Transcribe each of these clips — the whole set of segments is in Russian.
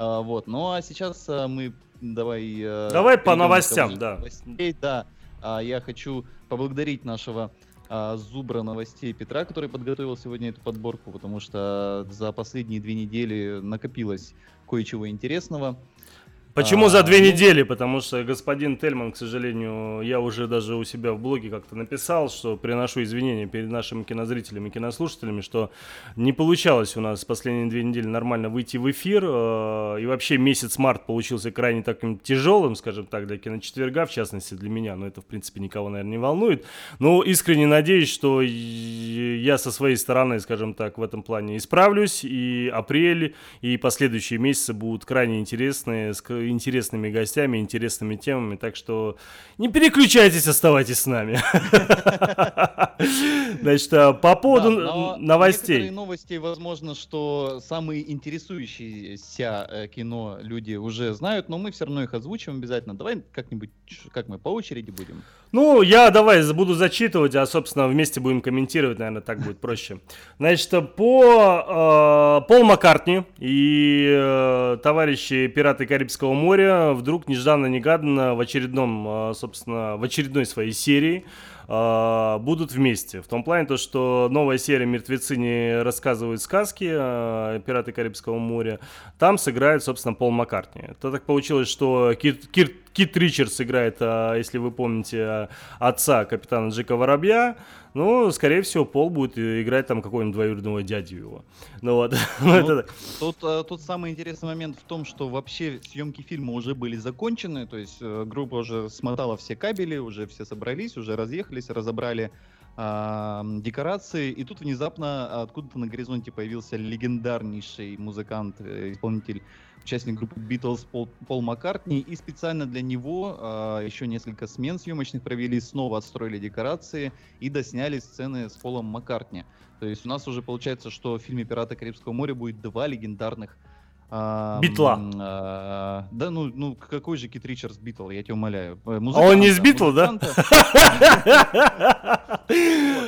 А, вот. Ну а сейчас а, мы давай... Э, давай по новостям, да. Новостей, да. А, я хочу поблагодарить нашего зубра новостей Петра, который подготовил сегодня эту подборку, потому что за последние две недели накопилось кое-чего интересного. Почему а, за две ну... недели? Потому что господин Тельман, к сожалению, я уже даже у себя в блоге как-то написал, что приношу извинения перед нашими кинозрителями и кинослушателями, что не получалось у нас последние две недели нормально выйти в эфир. Э, и вообще месяц март получился крайне таким тяжелым, скажем так, для киночетверга, в частности для меня. Но это, в принципе, никого, наверное, не волнует. Но искренне надеюсь, что я со своей стороны, скажем так, в этом плане исправлюсь. И апрель, и последующие месяцы будут крайне интересные, интересными гостями, интересными темами. Так что не переключайтесь, оставайтесь с нами. Значит, а, по поводу новостей. новости, возможно, что самые интересующиеся э, кино люди уже знают, но мы все равно их озвучим обязательно. Давай как-нибудь, как мы по очереди будем. Ну, я давай буду зачитывать, а, собственно, вместе будем комментировать, наверное, так будет проще. Значит, по э, Пол Маккартни и э, товарищи пираты Карибского моря вдруг нежданно-негаданно в очередном, э, собственно, в очередной своей серии э, будут вместе. В том плане, то, что новая серия «Мертвецы не рассказывают сказки», э, «Пираты Карибского моря», там сыграет, собственно, Пол Маккартни. Это так получилось, что Кит, Кит, Кит Ричардс играет, э, если вы помните, отца капитана Джека Воробья, ну, скорее всего, Пол будет играть там какого-нибудь двоюродного дядю его. Ну вот. Ну, это... тут, э, тут самый интересный момент в том, что вообще съемки фильма уже были закончены, то есть э, группа уже смотала все кабели, уже все собрались, уже разъехались, разобрали декорации, и тут внезапно откуда-то на горизонте появился легендарнейший музыкант, э, исполнитель участник группы Beatles Пол, Пол Маккартни, и специально для него э, еще несколько смен съемочных провели, снова отстроили декорации и досняли сцены с Полом Маккартни. То есть у нас уже получается, что в фильме «Пираты Карибского моря» будет два легендарных Битла. А, да, ну, ну какой же Кит Ричардс Битл, я тебя умоляю. Музыканта, а он не с Битл, да?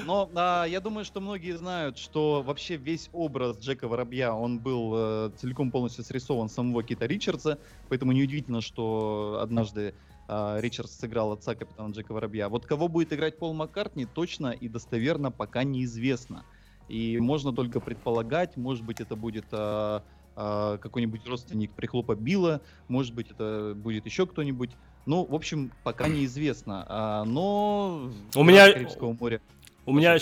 Но а, я думаю, что многие знают, что вообще весь образ Джека Воробья, он был э, целиком полностью срисован самого Кита Ричардса, поэтому неудивительно, что однажды э, Ричардс сыграл отца капитана Джека Воробья. Вот кого будет играть Пол Маккартни, точно и достоверно пока неизвестно. И можно только предполагать, может быть, это будет э, э, какой-нибудь родственник прихлопа Билла, может быть, это будет еще кто-нибудь. Ну, в общем, пока неизвестно. А, но у меня Карибского моря у меня,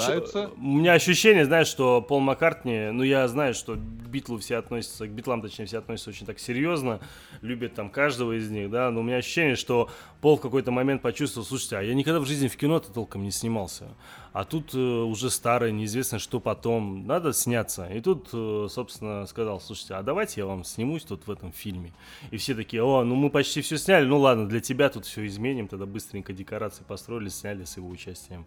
у меня ощущение, знаешь, что Пол Маккартни, ну я знаю, что Битлу все относятся, к Битлам, точнее, все относятся очень так серьезно, любят там каждого из них, да, но у меня ощущение, что Пол в какой-то момент почувствовал, слушайте, а я никогда в жизни в кино-то толком не снимался, а тут э, уже старый, неизвестно, что потом, надо сняться. И тут, э, собственно, сказал, слушайте, а давайте я вам снимусь тут в этом фильме. И все такие, о, ну мы почти все сняли, ну ладно, для тебя тут все изменим, тогда быстренько декорации построили, сняли с его участием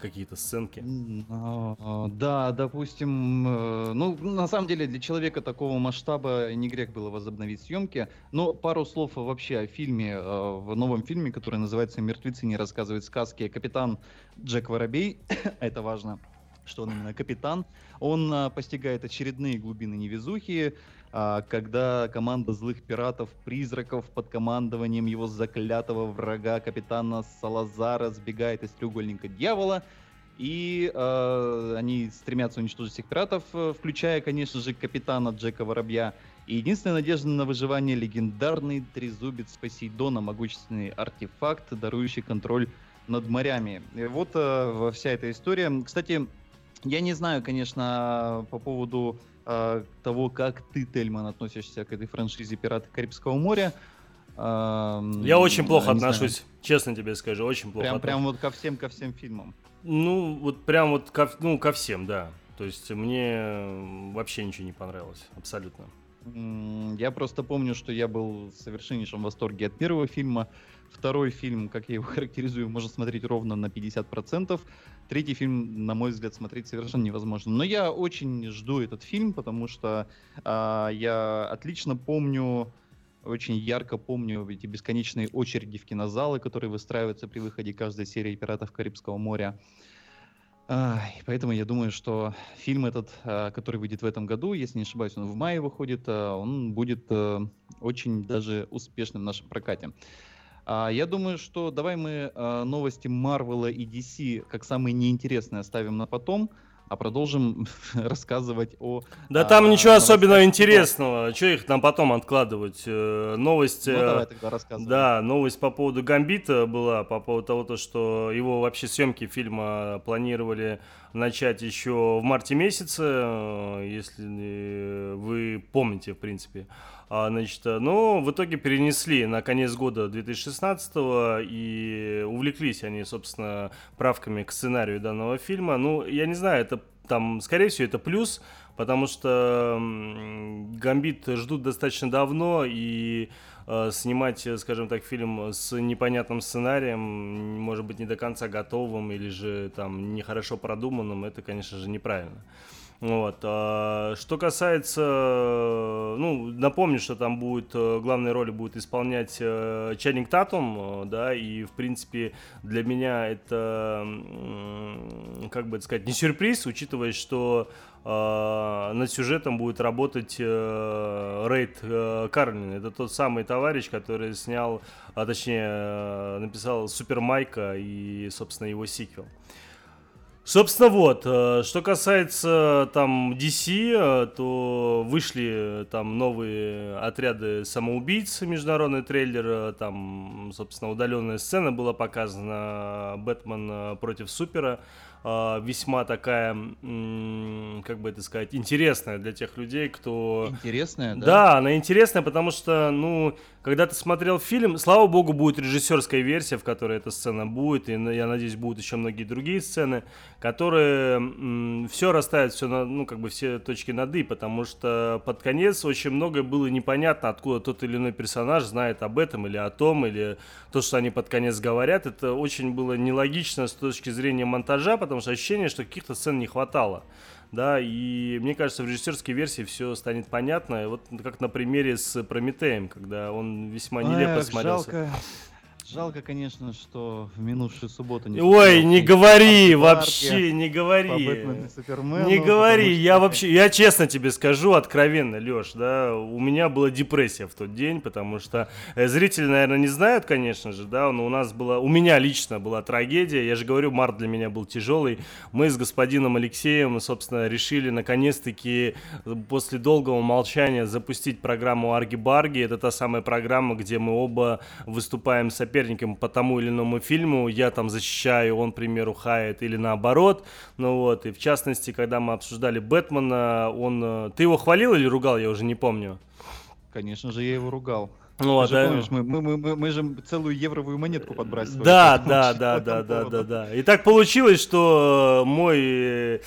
какие-то сценки? А, да, допустим, э, ну, на самом деле, для человека такого масштаба не грех было возобновить съемки. Но пару слов вообще о фильме, э, в новом фильме, который называется «Мертвецы не рассказывают сказки». Капитан Джек Воробей, это важно, что он именно капитан, он а, постигает очередные глубины невезухи, когда команда злых пиратов-призраков под командованием его заклятого врага капитана Салазара сбегает из треугольника дьявола, и э, они стремятся уничтожить всех пиратов, э, включая, конечно же, капитана Джека Воробья. И единственная надежда на выживание — легендарный трезубец Посейдона, могущественный артефакт, дарующий контроль над морями. И вот э, вся эта история. Кстати, я не знаю, конечно, по поводу э, того, как ты, Тельман, относишься к этой франшизе «Пираты Карибского моря». Э, я очень плохо отношусь, знаю. честно тебе скажу, очень плохо. Прям, прям вот ко всем, ко всем фильмам. Ну, вот прям вот ко, ну, ко всем, да. То есть мне вообще ничего не понравилось, абсолютно. Я просто помню, что я был в совершеннейшем восторге от первого фильма. Второй фильм, как я его характеризую, можно смотреть ровно на 50%. Третий фильм, на мой взгляд, смотреть совершенно невозможно. Но я очень жду этот фильм, потому что э, я отлично помню, очень ярко помню эти бесконечные очереди в кинозалы, которые выстраиваются при выходе каждой серии «Пиратов Карибского моря». Поэтому я думаю, что фильм этот, а, который выйдет в этом году, если не ошибаюсь, он в мае выходит, а, он будет э, очень даже успешным в нашем прокате. Я думаю, что давай мы новости Марвела и DC как самые неинтересные оставим на потом, а продолжим рассказывать о... Да а, там ничего особенного интересного. Что их нам потом откладывать? Э, новость... Ну, давай тогда рассказывай. Да, новость по поводу Гамбита была, по поводу того, то, что его вообще съемки фильма планировали начать еще в марте месяце, э, если вы помните, в принципе. А, значит, но ну, в итоге перенесли на конец года 2016 и увлеклись они, собственно, правками к сценарию данного фильма. Ну, я не знаю, это там, скорее всего, это плюс, потому что Гамбит ждут достаточно давно, и э, снимать, скажем так, фильм с непонятным сценарием, может быть, не до конца готовым или же там нехорошо продуманным, это, конечно же, неправильно. Вот. А, что касается, ну, напомню, что там будет, э, главной роли будет исполнять э, Ченнинг Татум, э, да, и, в принципе, для меня это, как бы это сказать, не сюрприз, учитывая, что э, над сюжетом будет работать э, Рейд э, Карлин. Это тот самый товарищ, который снял, а точнее, э, написал Супер Майка и, собственно, его сиквел. Собственно, вот, э, что касается там DC, э, то вышли там новые отряды самоубийц, международный трейлер, э, там, собственно, удаленная сцена была показана, Бэтмен против Супера, весьма такая, как бы это сказать, интересная для тех людей, кто... Интересная, да? Да, она интересная, потому что, ну, когда ты смотрел фильм, слава богу, будет режиссерская версия, в которой эта сцена будет, и я надеюсь, будут еще многие другие сцены, которые м, все расставят, все на, ну, как бы все точки над «и», потому что под конец очень многое было непонятно, откуда тот или иной персонаж знает об этом или о том, или то, что они под конец говорят, это очень было нелогично с точки зрения монтажа, потому что ощущение, что каких-то сцен не хватало да, и мне кажется, в режиссерской версии все станет понятно, вот как на примере с Прометеем, когда он весьма нелепо Эх, смотрелся. Жалко. Жалко, конечно, что в минувшую субботу не Ой, не говори, вообще не говори. Не говори, я вообще, я честно тебе скажу, откровенно, Леш, да, у меня была депрессия в тот день, потому что э, зрители, наверное, не знают, конечно же, да, но у нас была, у меня лично была трагедия, я же говорю, март для меня был тяжелый. Мы с господином Алексеем, собственно, решили наконец-таки после долгого молчания запустить программу Арги-Барги. Это та самая программа, где мы оба выступаем соперниками соперником по тому или иному фильму, я там защищаю, он, к примеру, хает или наоборот, ну вот, и в частности, когда мы обсуждали Бэтмена, он, э, ты его хвалил или ругал, я уже не помню. Конечно же, я его ругал. Ну, Ты да. помнишь, мы, мы, мы, мы же целую евровую монетку подбрасывали. Да, да, да, да, да, да, да. И так получилось, что мой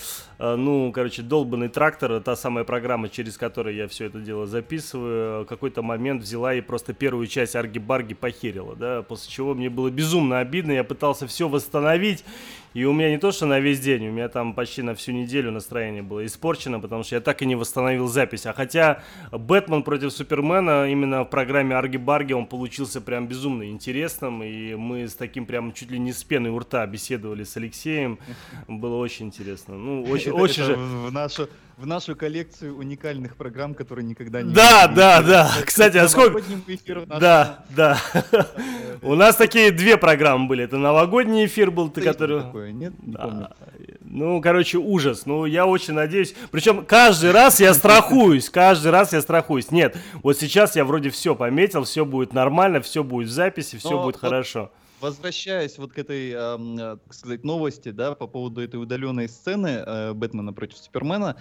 Э, ну, короче, долбанный трактор, та самая программа, через которую я все это дело записываю, в какой-то момент взяла и просто первую часть арги-барги похерила, да, после чего мне было безумно обидно, я пытался все восстановить, и у меня не то, что на весь день, у меня там почти на всю неделю настроение было испорчено, потому что я так и не восстановил запись. А хотя Бэтмен против Супермена именно в программе Арги Барги он получился прям безумно интересным, и мы с таким прям чуть ли не с пеной у рта беседовали с Алексеем. Было очень интересно. Ну, очень, это, очень это же... В нашу, в нашу коллекцию уникальных программ, которые никогда не... Да, да, да. Кстати, а сколько... Да, да. У нас такие две программы были. Это новогодний эфир был, который... Нет, не помню. Ну, короче, ужас. Ну, я очень надеюсь. Причем каждый раз я страхуюсь. Каждый раз я страхуюсь. Нет, вот сейчас я вроде все пометил, все будет нормально, все будет в записи, все будет хорошо возвращаясь вот к этой, э, так сказать, новости, да, по поводу этой удаленной сцены э, Бэтмена против Супермена,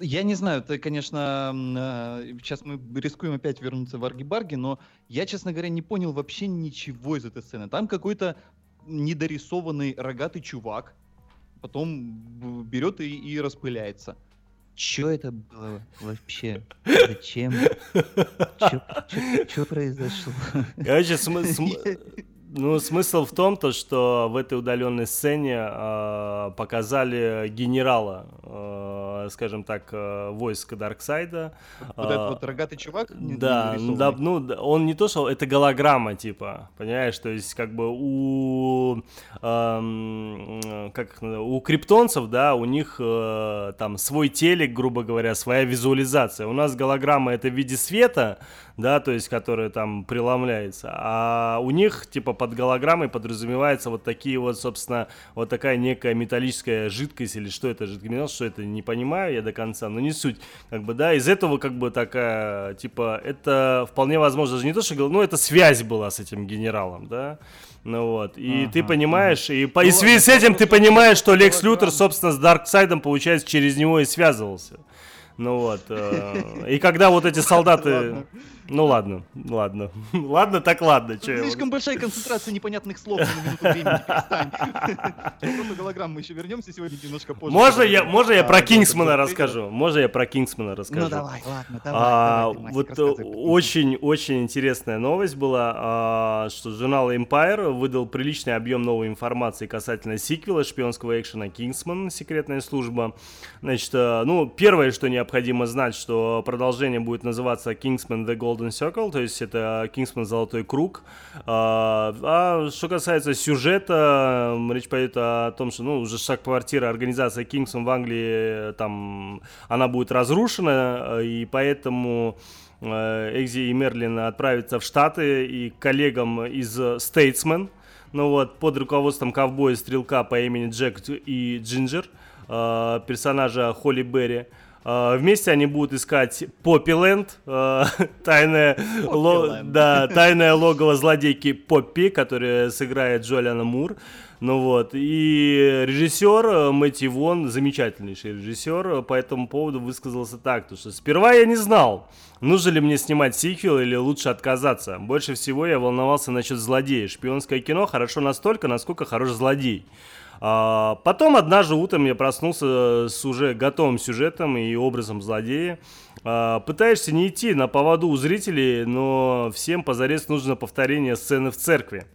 я не знаю, это, конечно, э, сейчас мы рискуем опять вернуться в Арги-Барги, но я, честно говоря, не понял вообще ничего из этой сцены. Там какой-то недорисованный рогатый чувак, потом берет и, и распыляется. Что это было вообще? Зачем? Что произошло? Короче, см- см- Ну, смысл в том, то, что в этой удаленной сцене э, показали генерала, э, скажем так, э, войск Дарксайда. Вот э, этот вот рогатый чувак? Да, да, ну, он не то, что это голограмма, типа, понимаешь, то есть как бы у, э, как, у криптонцев, да, у них э, там свой телек, грубо говоря, своя визуализация. У нас голограмма это в виде света, да, то есть, которая там преломляется. А у них, типа, под голограммой подразумевается вот такие вот, собственно, вот такая некая металлическая жидкость или что это, жидкий металл, что это, не понимаю я до конца, но не суть. Как бы, да, из этого, как бы, такая, типа, это вполне возможно, даже не то, что, ну, это связь была с этим генералом, да, ну вот, и ага, ты понимаешь, ага. и, по, ну, и в связи с этим ты понимаешь, что Лекс Лютер, собственно, с Дарксайдом, получается, через него и связывался. Ну вот. Э, и когда вот эти солдаты... Ну ладно, ладно. Ладно, так ладно. Слишком большая концентрация непонятных слов на минуту времени, перестань. Просто голограмм мы еще вернемся сегодня немножко позже. Можно я, можно я про Кингсмана расскажу? Можно я про Кингсмана расскажу? Ну давай, ладно, давай. А, вот очень-очень интересная новость была, а, что журнал Empire выдал приличный объем новой информации касательно сиквела шпионского экшена Кингсман, секретная служба. Значит, э, ну, первое, что необходимо знать, что продолжение будет называться Kingsman The Golden Circle, то есть это Kingsman Золотой Круг. А, а что касается сюжета, речь пойдет о том, что, ну, уже шаг-квартира организация Kingsman в Англии, там, она будет разрушена, и поэтому э, Экзи и Мерлин отправятся в Штаты и коллегам из Statesman, ну вот, под руководством ковбоя-стрелка по имени Джек и Джинджер, э, персонажа Холли Берри. Uh, вместе они будут искать Поппиленд, uh, тайное, ло, да, тайное логово злодейки Поппи, которая сыграет Джолиана Мур. Ну вот, и режиссер э, Мэтти Вон, замечательнейший режиссер, э, по этому поводу высказался так, то что сперва я не знал, нужно ли мне снимать сиквел или лучше отказаться. Больше всего я волновался насчет злодея. Шпионское кино хорошо настолько, насколько хорош злодей. А, потом однажды утром я проснулся с уже готовым сюжетом и образом злодея. А, пытаешься не идти на поводу у зрителей, но всем позарез нужно повторение сцены в церкви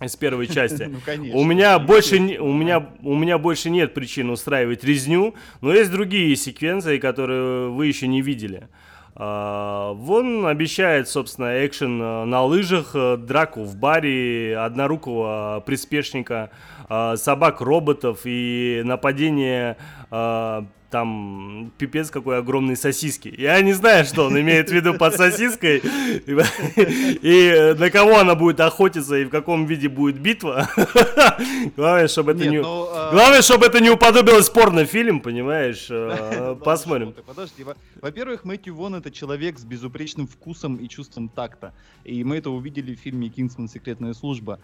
из первой части. Ну, конечно. У меня больше у меня у меня больше нет причин устраивать резню, но есть другие секвенции, которые вы еще не видели. Uh, вон обещает, собственно, экшен на лыжах, драку в баре, однорукого приспешника э, собак-роботов и нападение э, там пипец какой огромный сосиски. Я не знаю, что он имеет в виду под сосиской и на кого она будет охотиться и в каком виде будет битва. Главное, чтобы это не ну, а, Главное, чтобы это не уподобилось порнофильм, понимаешь? Э, посмотрим. Подожди, во-первых, Мэтью Вон это человек с безупречным вкусом и чувством такта. И мы это увидели в фильме «Кингсман. Секретная служба».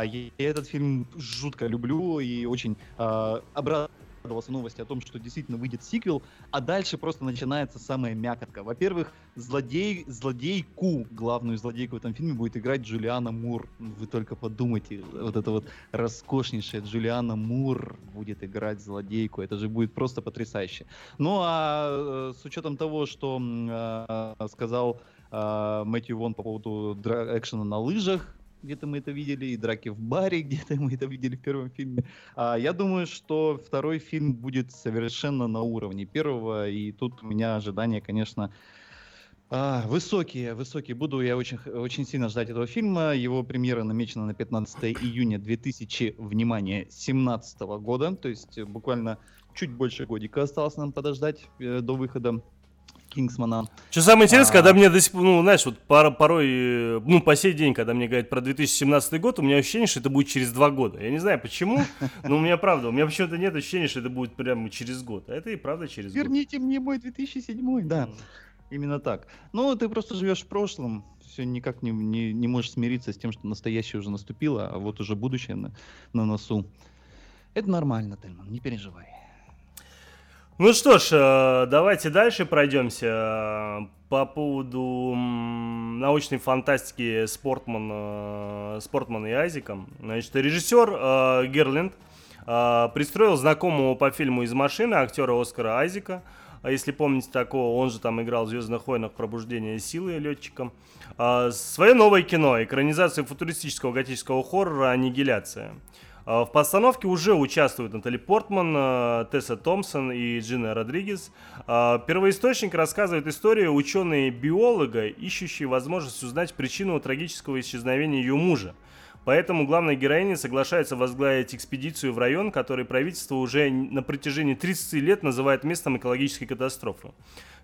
А, я этот фильм жутко люблю и очень э, обрадовался новости о том, что действительно выйдет сиквел, а дальше просто начинается самая мякотка. Во-первых, злодей, злодейку, главную злодейку в этом фильме будет играть Джулиана Мур. Вы только подумайте, вот это вот роскошнейшая Джулиана Мур будет играть злодейку. Это же будет просто потрясающе. Ну а э, с учетом того, что э, сказал э, Мэтью Вон по поводу экшена на лыжах, где-то мы это видели, и драки в баре, где-то мы это видели в первом фильме. А, я думаю, что второй фильм будет совершенно на уровне первого, и тут у меня ожидания, конечно, а, высокие, высокие. Буду я очень, очень сильно ждать этого фильма. Его премьера намечена на 15 июня 2000, внимание, 17 года. То есть буквально чуть больше годика осталось нам подождать э, до выхода Кингсмана. Что самое интересное, а... когда мне до сих пор, ну, знаешь, вот пор, порой, ну, по сей день, когда мне говорят про 2017 год, у меня ощущение, что это будет через два года. Я не знаю почему, но у меня правда, у меня почему-то нет ощущения, что это будет прямо через год. А это и правда через Верните год. Верните мне мой 2007, да. Именно так. Ну, ты просто живешь в прошлом, все никак не, не, не можешь смириться с тем, что настоящее уже наступило, а вот уже будущее на, на носу. Это нормально, Тельман, не переживай. Ну что ж, э, давайте дальше пройдемся э, по поводу научной фантастики Спортман, э, Спортман и Айзека. Значит, режиссер Герленд пристроил знакомого по фильму из машины актера Оскара Айзека а если помните такого, он же там играл в «Звездных войнах. Пробуждение силы» летчиком. Свое новое кино, экранизация футуристического готического хоррора «Аннигиляция». А, в постановке уже участвуют Натали Портман, а, Тесса Томпсон и Джина Родригес. А, первоисточник рассказывает историю ученые-биолога, ищущей возможность узнать причину трагического исчезновения ее мужа. Поэтому главная героиня соглашается возглавить экспедицию в район, который правительство уже на протяжении 30 лет называет местом экологической катастрофы.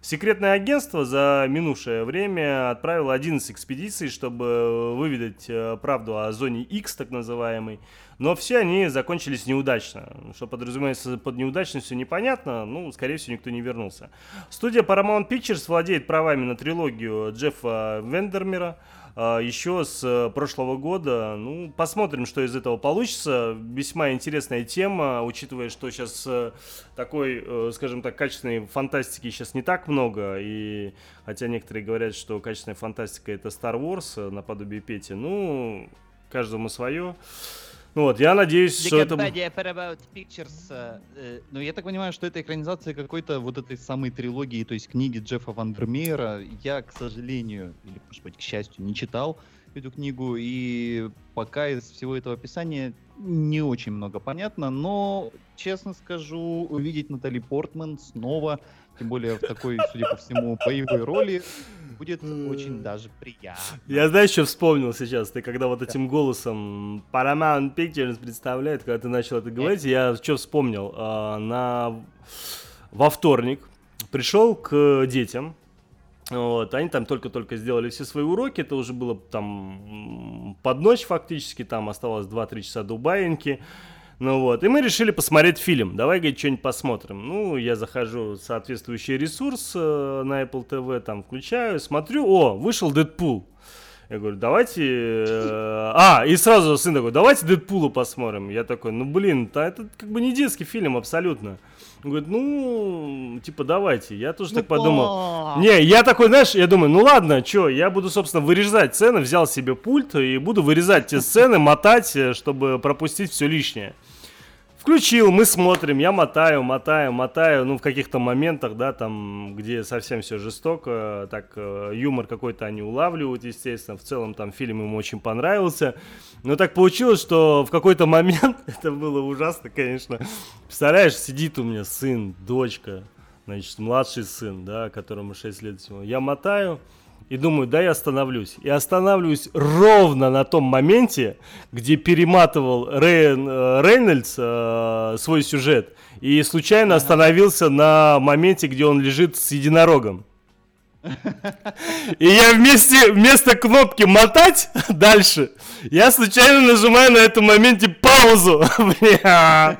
Секретное агентство за минувшее время отправило 11 экспедиций, чтобы выведать э, правду о зоне X, так называемой. Но все они закончились неудачно. Что подразумевается под неудачностью, непонятно. Ну, скорее всего, никто не вернулся. Студия Paramount Pictures владеет правами на трилогию Джеффа Вендермера еще с прошлого года. Ну, посмотрим, что из этого получится. Весьма интересная тема, учитывая, что сейчас э, такой, э, скажем так, качественной фантастики сейчас не так много. И хотя некоторые говорят, что качественная фантастика это Star Wars э, наподобие Пети, ну, каждому свое. Ну вот, я надеюсь, что это... Pictures, э, ну, я так понимаю, что это экранизация какой-то вот этой самой трилогии, то есть книги Джеффа Вандермеера. Я, к сожалению, или, может быть, к счастью, не читал эту книгу, и пока из всего этого описания не очень много понятно, но, честно скажу, увидеть Натали Портман снова, тем более в такой, судя по всему, боевой роли, будет очень даже приятно. Я знаешь, что вспомнил сейчас? Ты когда вот этим голосом Paramount Pictures представляет, когда ты начал это говорить, я что вспомнил? А, на... Во вторник пришел к детям, вот, они там только-только сделали все свои уроки, это уже было там под ночь фактически, там осталось 2-3 часа до баиньки. Ну вот, и мы решили посмотреть фильм. Давай, говорит, что-нибудь посмотрим. Ну, я захожу в соответствующий ресурс э, на Apple TV, там включаю, смотрю, о, вышел Дэдпул. Я говорю, давайте... Э, а, и сразу сын такой, давайте Дэдпула посмотрим. Я такой, ну блин, это как бы не детский фильм абсолютно. Он говорит, ну, типа, давайте. Я тоже ну, так подумал. Не, я такой, знаешь, я думаю, ну ладно, что, я буду, собственно, вырезать сцены, взял себе пульт и буду вырезать те сцены, мотать, э, чтобы пропустить все лишнее. Включил, мы смотрим, я мотаю, мотаю, мотаю, ну, в каких-то моментах, да, там, где совсем все жестоко, так, э, юмор какой-то они улавливают, естественно, в целом там фильм им очень понравился, но так получилось, что в какой-то момент, это было ужасно, конечно, представляешь, сидит у меня сын, дочка, значит, младший сын, да, которому 6 лет всего, я мотаю, и думаю, да, я остановлюсь. И останавливаюсь ровно на том моменте, где перематывал Рейн, э, Рейнольдс э, свой сюжет. И случайно остановился на моменте, где он лежит с единорогом. И я вместе, вместо кнопки мотать дальше, я случайно нажимаю на этом моменте паузу. Бля.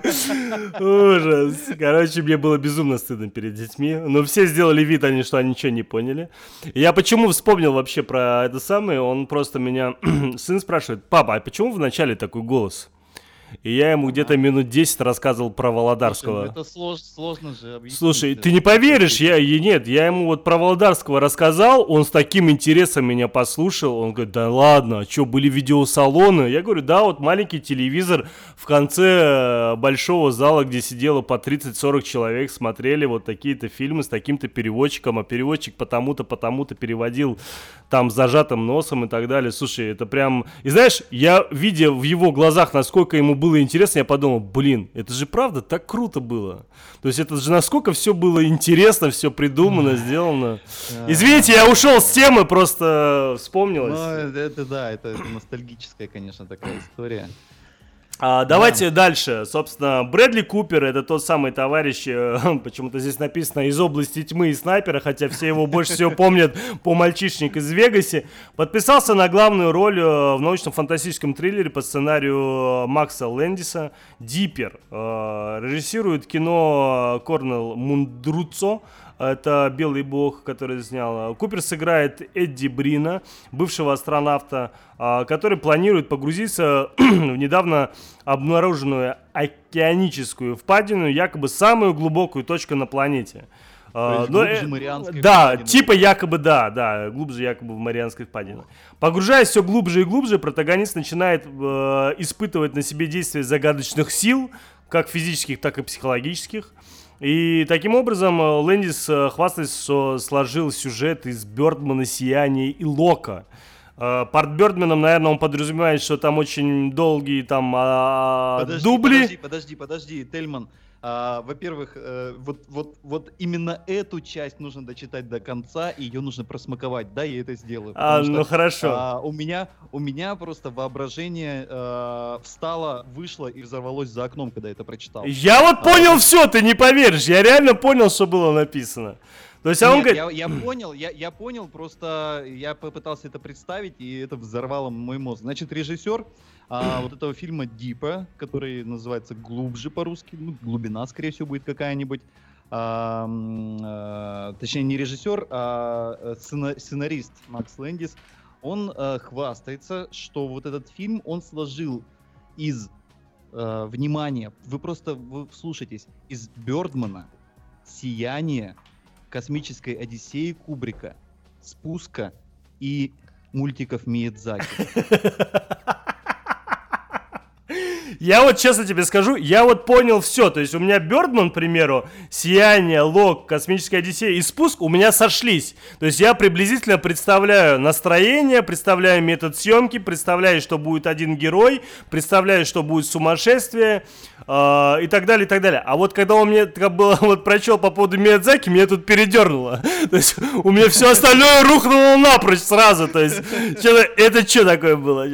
Ужас. Короче, мне было безумно стыдно перед детьми. Но все сделали вид, они, что они ничего не поняли. Я почему вспомнил вообще про это самое, он просто меня... Сын спрашивает, папа, а почему в начале такой голос? И я ему где-то минут 10 рассказывал про Володарского. Слушай, это слож, сложно же объяснить. Слушай, ты не поверишь, я и нет, я ему вот про Володарского рассказал, он с таким интересом меня послушал, он говорит, да ладно, а что, были видеосалоны? Я говорю, да, вот маленький телевизор в конце э, большого зала, где сидело по 30-40 человек, смотрели вот такие-то фильмы с таким-то переводчиком, а переводчик потому-то, потому-то переводил там зажатым носом и так далее. Слушай, это прям... И знаешь, я, видя в его глазах, насколько ему было интересно, я подумал, блин, это же правда так круто было. То есть это же насколько все было интересно, все придумано, сделано. Извините, я ушел с темы, просто вспомнилось. Ну, это да, это ностальгическая, конечно, такая история. А, давайте да. дальше. Собственно, Брэдли Купер это тот самый товарищ, э, почему-то здесь написано из области тьмы и снайпера, хотя все его больше всего помнят по мальчишник из Вегасе. Подписался на главную роль э, в научно-фантастическом триллере по сценарию э, Макса Лэндиса «Диппер». Э, режиссирует кино Корнел Мундруцо. Это белый бог, который снял. Купер сыграет Эдди Брина, бывшего астронавта, а, который планирует погрузиться в недавно обнаруженную океаническую впадину, якобы самую глубокую точку на планете. А, Но, глубже э, Марианской Да, впадины. типа якобы да, да, глубже якобы в Марианской впадине. Погружаясь все глубже и глубже, протагонист начинает э, испытывать на себе действие загадочных сил, как физических, так и психологических. И таким образом э, Лэндис э, хвастается, что сложил сюжет из Бёрдмана, Сияния и Лока. Э, Парт Бёрдменом, наверное, он подразумевает, что там очень долгие там а, Подожди, дубли. подожди, подожди, подожди, Тельман. А, во-первых, э, вот, вот, вот именно эту часть нужно дочитать до конца, и ее нужно просмаковать. Да, я это сделаю. А, ну что, хорошо. а, у меня, у меня просто воображение э, встало, вышло и взорвалось за окном, когда я это прочитал. Я вот А, понял все, ты не поверишь. Я реально понял, что было написано. То есть, а он Нет, говорит, я, я понял, я, я понял, просто я попытался это представить, и это взорвало мой мозг. Значит, режиссер а, вот этого фильма Дипа, который называется Глубже по-русски, ну, глубина, скорее всего, будет какая-нибудь. А, а, точнее, не режиссер, а э, сцена- сценарист Макс Лэндис. Он э, хвастается, что вот этот фильм он сложил из э, внимания, вы просто вы вслушайтесь, из Бёрдмана, Сияния, Космической Одиссеи Кубрика, Спуска и мультиков Миядзаки. Я вот честно тебе скажу, я вот понял все. То есть у меня Бёрдман, к примеру, Сияние, Лок, Космическая Одиссея и Спуск у меня сошлись. То есть я приблизительно представляю настроение, представляю метод съемки, представляю, что будет один герой, представляю, что будет сумасшествие э, и так далее, и так далее. А вот когда он мне как было, вот прочел по поводу Миядзаки, меня тут передернуло. То есть у меня все остальное рухнуло напрочь сразу. То есть это что такое было?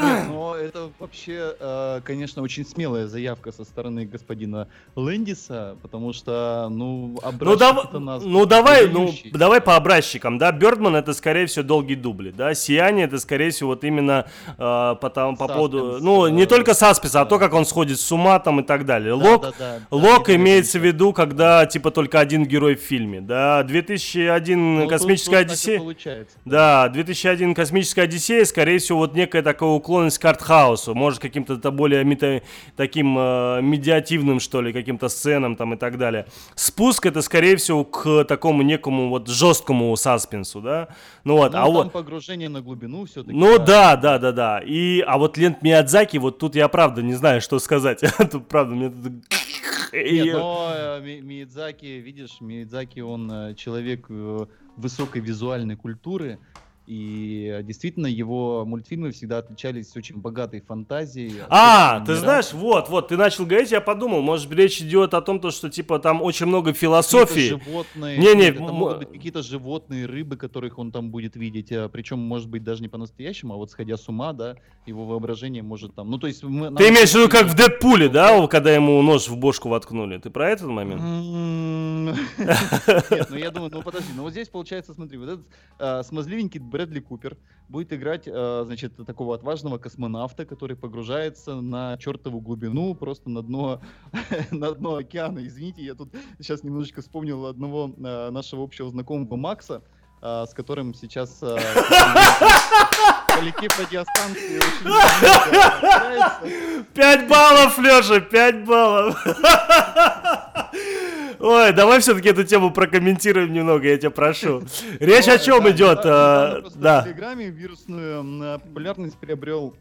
Нет, но это вообще, э, конечно, очень смелая заявка со стороны господина Лэндиса, потому что, ну, Ну, дав- нас ну давай, ну выдающий. давай по образчикам, да. Бёрдман это скорее всего долгие дубли, да. Сияние это скорее всего вот именно э, по, там- по поводу, ну э, не только саспенс, а да. то, как он сходит с ума там и так далее. Да, Лок, да, да, да, Лок я имеется в виду, когда типа только один герой в фильме, да. 2001 ну, тут- космическая тут Одиссея. получается. Да, 2001 «Космическая Одиссея», скорее всего, вот некая такая уклонность к артхаусу, может, каким-то та- более мета- таким э, медиативным, что ли, каким-то сценам там и так далее. «Спуск» — это, скорее всего, к такому некому вот жесткому саспенсу, да? Ну вот, Ну, а вот... погружение на глубину все-таки. Ну да, да, да, да. И, а вот Лент Миядзаки, вот тут я правда не знаю, что сказать. Тут правда мне тут... Нет, но э, Ми- Миядзаки, видишь, Миядзаки, он э, человек э, высокой визуальной культуры, и действительно его мультфильмы всегда отличались очень богатой фантазией. А, ты мирами. знаешь, вот, вот, ты начал говорить, я подумал, может речь идет о том, то, что типа там очень много философии. животные, Не-не, нет, это м- могут быть какие-то животные, рыбы, которых он там будет видеть, причем, может быть, даже не по-настоящему, а вот сходя с ума, да, его воображение может там, ну, то есть... мы- Ты имеешь в виду, как в Дэдпуле, да, когда ему нож в бошку воткнули? Ты про этот момент? М, Нет, ну я думаю, ну подожди, ну вот здесь получается, смотри, вот этот а, смазливенький Брэдли Купер будет играть, а, значит, такого отважного космонавта, который погружается на чертову глубину, просто на дно, на дно океана. Извините, я тут сейчас немножечко вспомнил одного а, нашего общего знакомого Макса, а, с которым сейчас коллектив радиостанции очень. Пять баллов, Леша, пять баллов. Ой, давай все-таки эту тему прокомментируем немного, я тебя прошу. Речь о чем да, идет? э, просто В Да. Телеграме вирусную популярность приобрел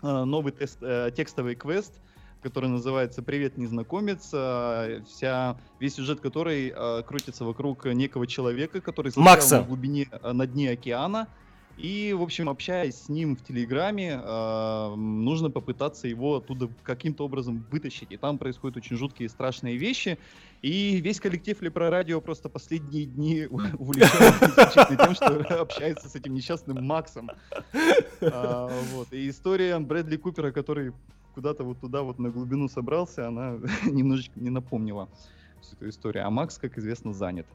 э, новый тест- э, текстовый квест, который называется «Привет, незнакомец». Э, Вся, весь сюжет который крутится вокруг некого человека, который застрял Макса. на глубине, на дне океана. И, в общем, общаясь с ним в Телеграме, э, нужно попытаться его оттуда каким-то образом вытащить. И там происходят очень жуткие и страшные вещи. И весь коллектив Лепро Радио просто последние дни исключительно тем, что общается с этим несчастным Максом. А, вот. И история Брэдли Купера, который куда-то вот туда вот на глубину собрался, она немножечко не напомнила всю эту историю. А Макс, как известно, занят.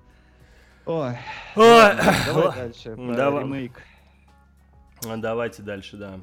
Ой, давай дальше. давай. ремейк. Давайте дальше, да.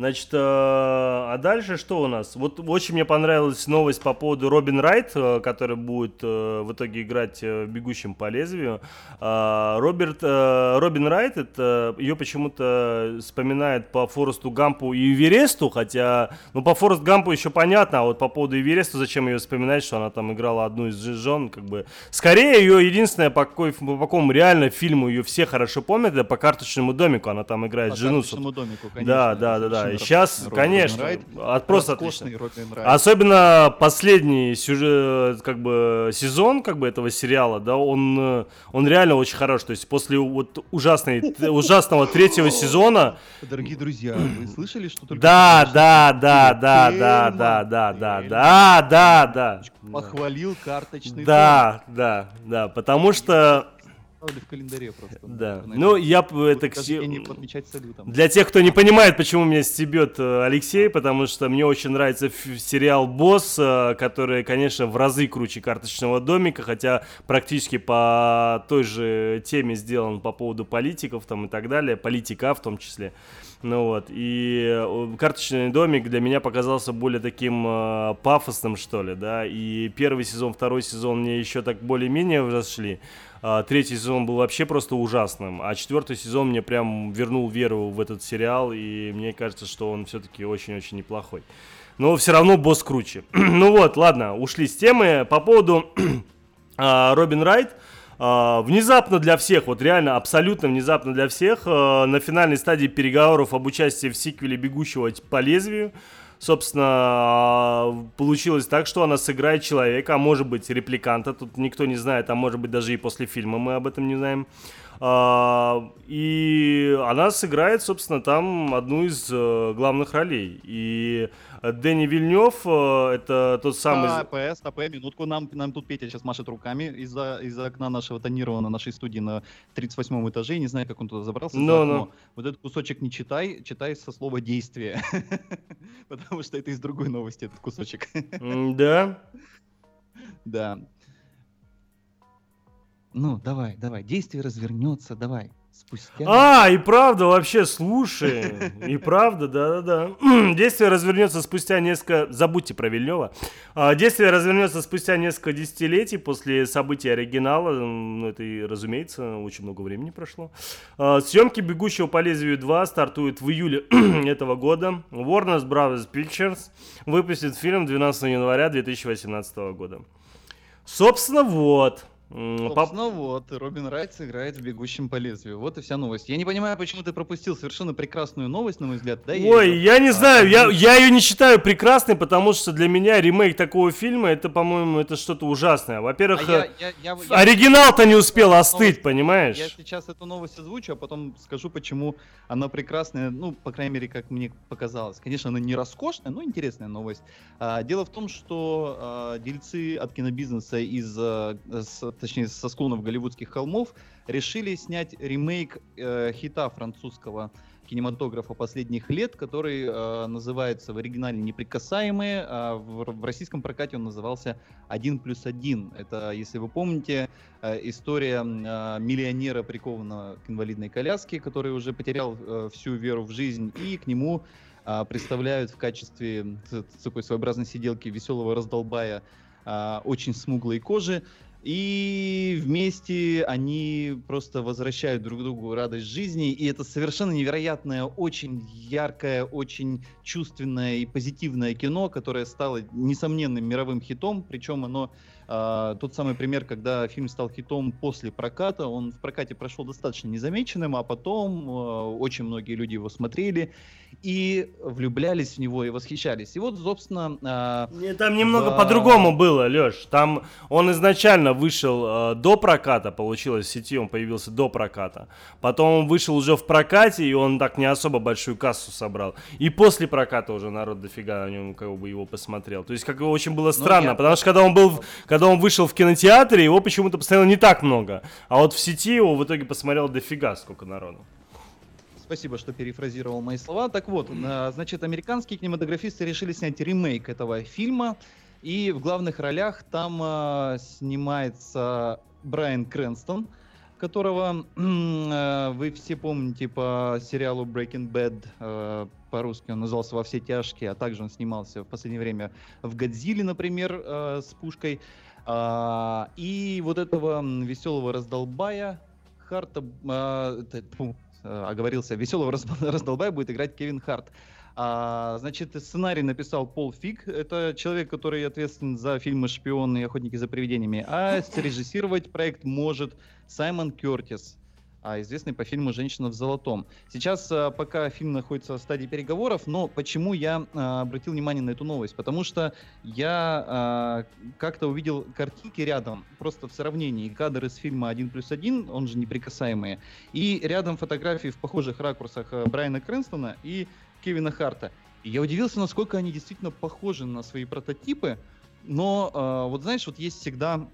Значит, э, а дальше что у нас? Вот очень мне понравилась новость по поводу Робин Райт, э, который будет э, в итоге играть в «Бегущем по лезвию». Роберт, Робин Райт, это, ее почему-то вспоминает по Форесту Гампу и Эвересту, хотя, ну, по Форест Гампу еще понятно, а вот по поводу Эвересту зачем ее вспоминать, что она там играла одну из жен, как бы. Скорее, ее единственное, по, какой, по какому реально фильму ее все хорошо помнят, это по «Карточному домику», она там играет По жену. карточному домику, конечно. Да, да, да, да. Да. Сейчас, Робин конечно, Райт. от просто Роскошный отлично. Робин Райт. Особенно последний сюжет, как бы сезон, как бы этого сериала, да, он, э, он реально очень хорош. То есть после вот ужасной, ужасного третьего сезона, Дорогие друзья, вы слышали, что только да, да, да, да, да, да, да, да, да, да, да. похвалил карточный Да, да, да, потому что, в календаре просто. да, ну я это, к-. Для тех, кто не понимает, почему меня стебет э, Алексей, потому что мне очень нравится сериал «Босс», э, который, конечно, в разы круче «Карточного домика», хотя практически по той же теме сделан по поводу политиков там и так далее, политика в том числе. Ну вот, и э, «Карточный домик» для меня показался более таким э, пафосным, что ли, да, и первый сезон, второй сезон мне еще так более-менее а, Третий сезон был вообще просто ужасным, а четвертый сезон мне прям вернул веру в этот сериал, и мне кажется, что он все-таки очень-очень неплохой. Но все равно босс круче. ну вот, ладно, ушли с темы. По поводу а, Робин Райт. а, Внезапно для всех, вот реально абсолютно внезапно для всех, а, на финальной стадии переговоров об участии в сиквеле «Бегущего по лезвию» Собственно, получилось так, что она сыграет человека, а может быть репликанта, тут никто не знает, а может быть даже и после фильма мы об этом не знаем. А, И она сыграет, собственно, там одну из э, главных ролей. И Дэнни Вильнев, э, это тот самый... А, ПС, АП, минутку, нам, нам тут Петя сейчас машет руками из-за из окна нашего тонированного нашей студии на 38 этаже, не знаю, как он туда забрался. за Ну, ну. Вот этот кусочек не читай, читай со слова «действие», потому что это из другой новости этот кусочек. Да. Да. Ну, давай, давай, действие развернется, давай. Спустя... А, и правда, вообще, слушай. И правда, да-да-да. Действие развернется спустя несколько... Забудьте про Вильнева. А, Действие развернется спустя несколько десятилетий после событий оригинала. Ну, это и, разумеется, очень много времени прошло. А, Съемки «Бегущего по лезвию 2» стартуют в июле этого года. Warner Bros. Pictures выпустит фильм 12 января 2018 года. Собственно, вот. Собственно, вот, Робин Райт сыграет в «Бегущем по лезвию». Вот и вся новость. Я не понимаю, почему ты пропустил совершенно прекрасную новость, на мой взгляд. Да, Ой, её, я не а, знаю, я, озвучу. я ее не считаю прекрасной, потому что для меня ремейк такого фильма, это, по-моему, это что-то ужасное. Во-первых, А я- я- я- я- оригинал-то не успел новость- остыть, понимаешь? Я сейчас эту новость озвучу, а потом скажу, почему она прекрасная, ну, по крайней мере, как мне показалось. Конечно, она не роскошная, но интересная новость. А, дело в том, что а, дельцы от кинобизнеса из, а, с- точнее, со склонов голливудских холмов решили снять ремейк э, хита французского кинематографа последних лет, который э, называется в оригинале «Неприкасаемые», а в, в российском прокате он назывался «Один плюс один». Это, если вы помните, э, история э, миллионера, прикованного к инвалидной коляске, который уже потерял э, всю веру в жизнь, и к нему а, представляют в качестве такой своеобразной сиделки веселого раздолбая а, очень смуглой кожи. И вместе они просто возвращают друг другу радость жизни. И это совершенно невероятное, очень яркое, очень чувственное и позитивное кино, которое стало несомненным мировым хитом. Причем оно а, тот самый пример, когда фильм стал хитом после проката. Он в прокате прошел достаточно незамеченным, а потом а, очень многие люди его смотрели и влюблялись в него и восхищались. И вот, собственно, а, Там немного Да. по-другому было, Леш. Там он изначально вышел э, до проката, получилось в сети, он появился до проката. Потом он вышел уже в прокате, и он так не особо большую кассу собрал. И после проката уже народ дофига на нем как бы его посмотрел. То есть как бы очень было странно, я- потому что когда он был, в- когда он вышел в кинотеатре, его почему-то посмотрело не так много. А вот в сети его в итоге посмотрел дофига сколько народу. Спасибо, что перефразировал мои слова. Так вот, а, значит, американские кинематографисты решили снять ремейк этого фильма. И в главных ролях там а, снимается Брайан Крэнстон, которого а, вы все помните по сериалу Breaking Bad. а, По-русски он назывался «Во все тяжкие», а также он снимался в последнее время в «Годзилле», например, а, с пушкой. А, И вот этого веселого раздолбая Харта, а, тьфу, э, оговорился, веселого раз- раздолбая будет играть Кевин Харт. А, значит, сценарий написал Пол Фиг, это человек, который ответственен за фильмы «Шпионы» и «Охотники за привидениями», а срежиссировать проект может Саймон Кертис. А известный по фильму «Женщина в золотом». Сейчас а, пока фильм находится в стадии переговоров, но почему я а, обратил внимание на эту новость? Потому что я а, как-то увидел картинки рядом, просто в сравнении, кадры из фильма «Один плюс один», он же «Неприкасаемые», и рядом фотографии в похожих ракурсах Брайана Крэнстона и Кевина Харта. И я удивился, насколько они действительно похожи на свои прототипы, но э, вот знаешь, вот есть всегда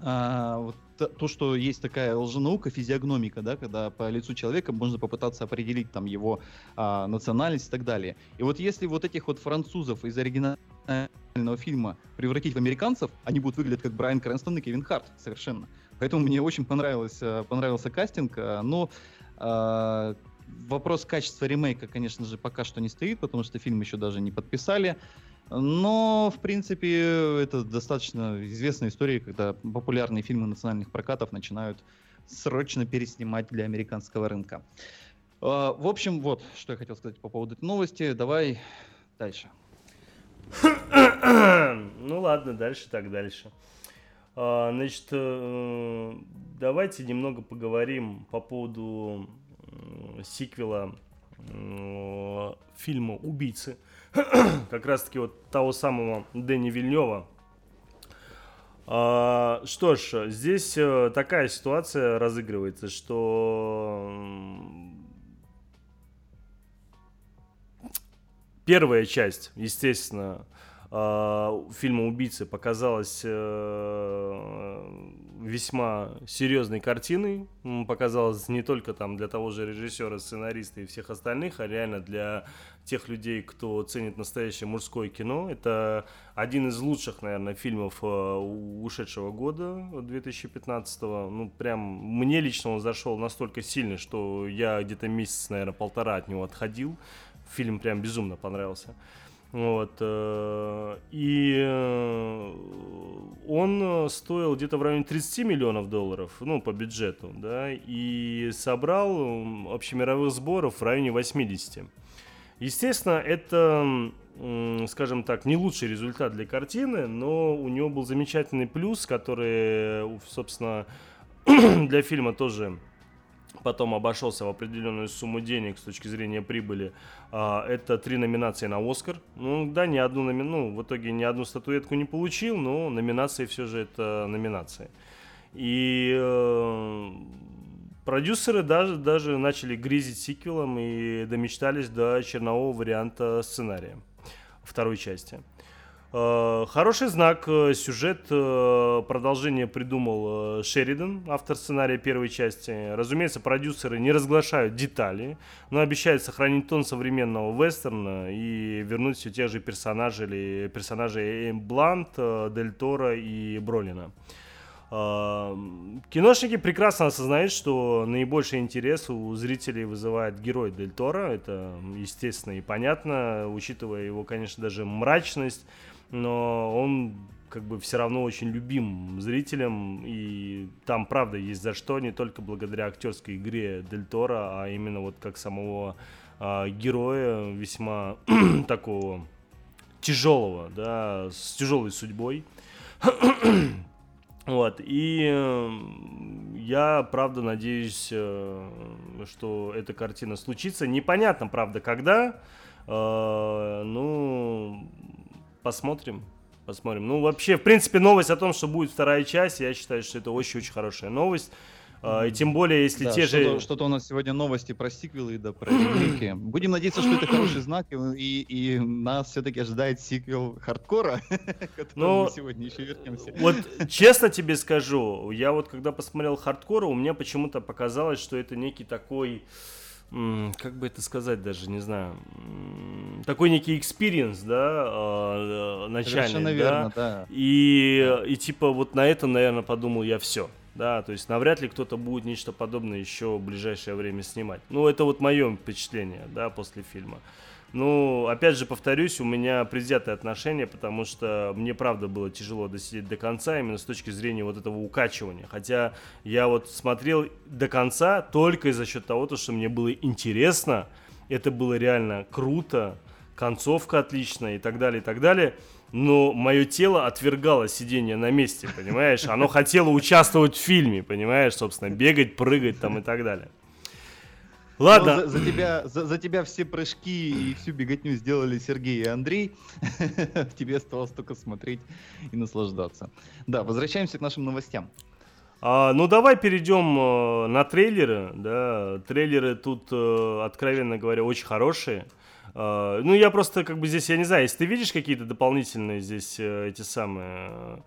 э, вот то, что есть такая лженаука, физиогномика, да, когда по лицу человека можно попытаться определить там его а, национальность и так далее. И вот если вот этих вот французов из оригинального фильма превратить в американцев, они будут выглядеть как Брайан Крэнстон и Кевин Харт совершенно. Поэтому мне очень понравилось, э, понравился кастинг, э, но э, вопрос качества ремейка, конечно же, пока что не стоит, потому что фильм еще даже не подписали. Но, в принципе, это достаточно известная история, когда популярные фильмы национальных прокатов начинают срочно переснимать для американского рынка. А, в общем, вот, что я хотел сказать по поводу этой новости. Давай дальше. Ну ладно, дальше так дальше. А, значит, э, давайте немного поговорим по поводу сиквела фильма «Убийцы». как раз-таки вот того самого Дэни Вильнева. А, что ж, здесь э, такая ситуация разыгрывается, что первая часть, естественно, фильма «Убийцы» показалась э, весьма серьезной картиной. Показалось не только там для того же режиссера, сценариста и всех остальных, а реально для тех людей, кто ценит настоящее мужское кино. Это один из лучших, наверное, фильмов э, ушедшего года, 2015 -го. Ну, прям мне лично он зашел настолько сильно, что я где-то месяц, наверное, полтора от него отходил. Фильм прям безумно понравился. Вот. Э, и э, он стоил где-то в районе 30 миллионов долларов, ну, по бюджету, да, и собрал общемировых сборов в районе 80. Естественно, это, скажем так, не лучший результат для картины, но у него был замечательный плюс, который, собственно, для фильма тоже потом обошелся в определенную сумму денег с точки зрения прибыли. А, это три номинации на Оскар. Ну да, ни одну номи... ну, в итоге ни одну статуэтку не получил, но номинации все же это номинации. И э, продюсеры даже, даже начали грезить сиквелом и домечтались до чернового варианта сценария второй части. Хороший знак. Э, сюжет э, продолжение придумал Шеридан, автор сценария первой части. Разумеется, продюсеры не разглашают детали, но обещают сохранить тон современного вестерна и вернуть все тех же персонажей, или персонажей Блант, Дель Торо и Бролина. Киношники прекрасно осознают, что наибольший интерес у зрителей вызывает герой Дель Торо. Это естественно и понятно, учитывая его, конечно, даже мрачность но он как бы все равно очень любим зрителям, и там, правда, есть за что, не только благодаря актерской игре Дель Торо, а именно вот как самого э, героя, весьма такого тяжелого, да, с тяжелой судьбой. Вот, и э, я, правда, надеюсь, э, что эта картина случится. Непонятно, правда, когда. Э, ну, Посмотрим. Посмотрим. Ну, вообще, в принципе, новость о том, что будет вторая часть, я считаю, что это очень-очень хорошая новость. Uh, и тем более, если да, те что-то, же... Что-то у нас сегодня новости про сиквелы, да, про ремейки. Будем надеяться, что это хороший знак, и, и нас все-таки ожидает сиквел хардкора, к Но... мы сегодня еще вернемся. Вот честно тебе скажу, я вот когда посмотрел хардкора, у меня почему-то показалось, что это некий такой как бы это сказать даже, не знаю, такой некий experience, да, а, э, начальный, Совершенно да? верно, да. И, и типа вот на этом, наверное, подумал я все. Да, то есть навряд ли кто-то будет нечто подобное еще в ближайшее время снимать. Ну, это вот мое впечатление, да, после фильма. Ну, опять же, повторюсь, у меня предвзятое отношение, потому что мне, правда, было тяжело досидеть до конца, именно с точки зрения вот этого укачивания. Хотя я вот смотрел до конца только из-за счет того, что мне было интересно, это было реально круто, концовка отличная и так далее, и так далее. но мое тело отвергало сидение на месте, понимаешь? Оно хотело участвовать в фильме, понимаешь, собственно, бегать, прыгать там и так далее. Ладно. За, за, тебя, за, за тебя все прыжки и всю беготню сделали Сергей и Андрей. Тебе осталось только смотреть и наслаждаться. Да, возвращаемся к нашим новостям. А, ну давай перейдем э, на трейлеры. Да, трейлеры тут, э, откровенно говоря, очень хорошие. Uh, ну, я просто, как бы здесь, я не знаю, если ты видишь какие-то дополнительные здесь uh, эти самые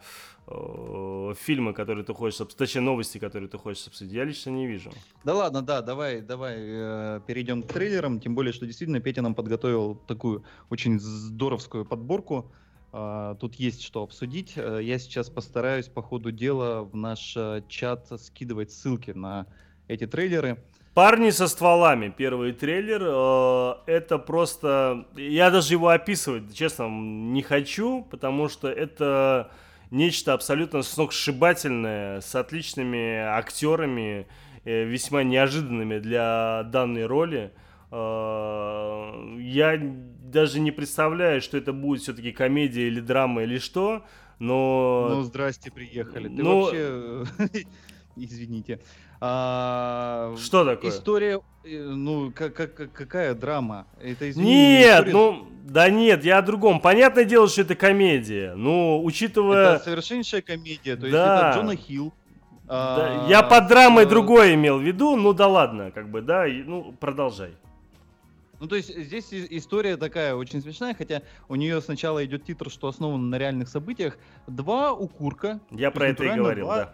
uh, фильмы, которые ты хочешь, точнее, новости, которые ты хочешь обсудить, я лично не вижу. Да ладно, да, давай, давай э, перейдем к трейлерам, тем более, что действительно Петя нам подготовил такую очень здоровскую подборку. Uh, тут есть что обсудить. Uh, я сейчас постараюсь по ходу дела в наш uh, чат скидывать ссылки на эти трейлеры. Парни со стволами, первый трейлер, э, это просто, я даже его описывать, честно, не хочу, потому что это нечто абсолютно сногсшибательное, с отличными актерами, э, весьма неожиданными для данной роли. Э, я даже не представляю, что это будет все-таки комедия или драма или что, но... Ну, здрасте, приехали. Ты ну... вообще... Извините. А, Что такое? История, э, ну, как, как, какая драма? Это, извини, нет, история... ну, да нет, я о другом. Понятное дело, что это комедия. Ну, учитывая... Это совершеннейшая комедия, то есть да. это Джона Хилл. Да. А, я под драмой а... другое имел в виду, ну да ладно, как бы, да, ну, продолжай. Ну, то есть здесь история такая очень смешная, хотя у нее сначала идет титр, что основан на реальных событиях. Два укурка. Я про это и говорил, два, да.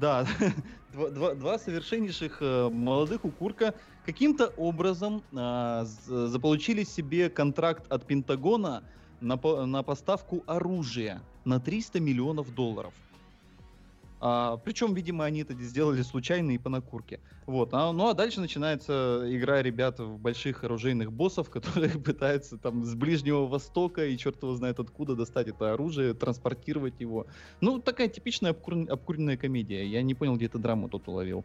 Да, два, два, два совершеннейших э, молодых укурка каким-то образом э, заполучили себе контракт от Пентагона на, на поставку оружия на 300 миллионов долларов. А, причем, видимо, они это сделали случайно и по накурке. Вот. А, ну а дальше начинается игра ребят в больших оружейных боссов, которые пытаются там с Ближнего Востока и черт его знает откуда достать это оружие, транспортировать его. Ну, такая типичная обкур... обкуренная комедия. Я не понял, где ты драму тут уловил.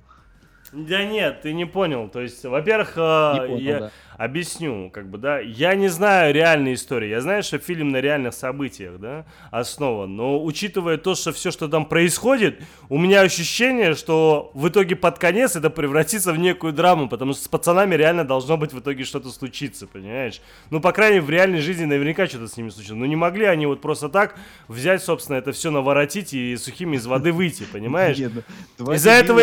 Да нет, ты не понял. То есть, во-первых, э, понял, я да. объясню, как бы, да, я не знаю реальной истории. Я знаю, что фильм на реальных событиях, да, основан. Но учитывая то, что все, что там происходит, у меня ощущение, что в итоге под конец это превратится в некую драму, потому что с пацанами реально должно быть в итоге что-то случиться, понимаешь? Ну, по крайней мере, в реальной жизни наверняка что-то с ними случилось. Ну, не могли они вот просто так взять, собственно, это все наворотить и сухими из воды выйти, понимаешь? Ну, Из-за этого...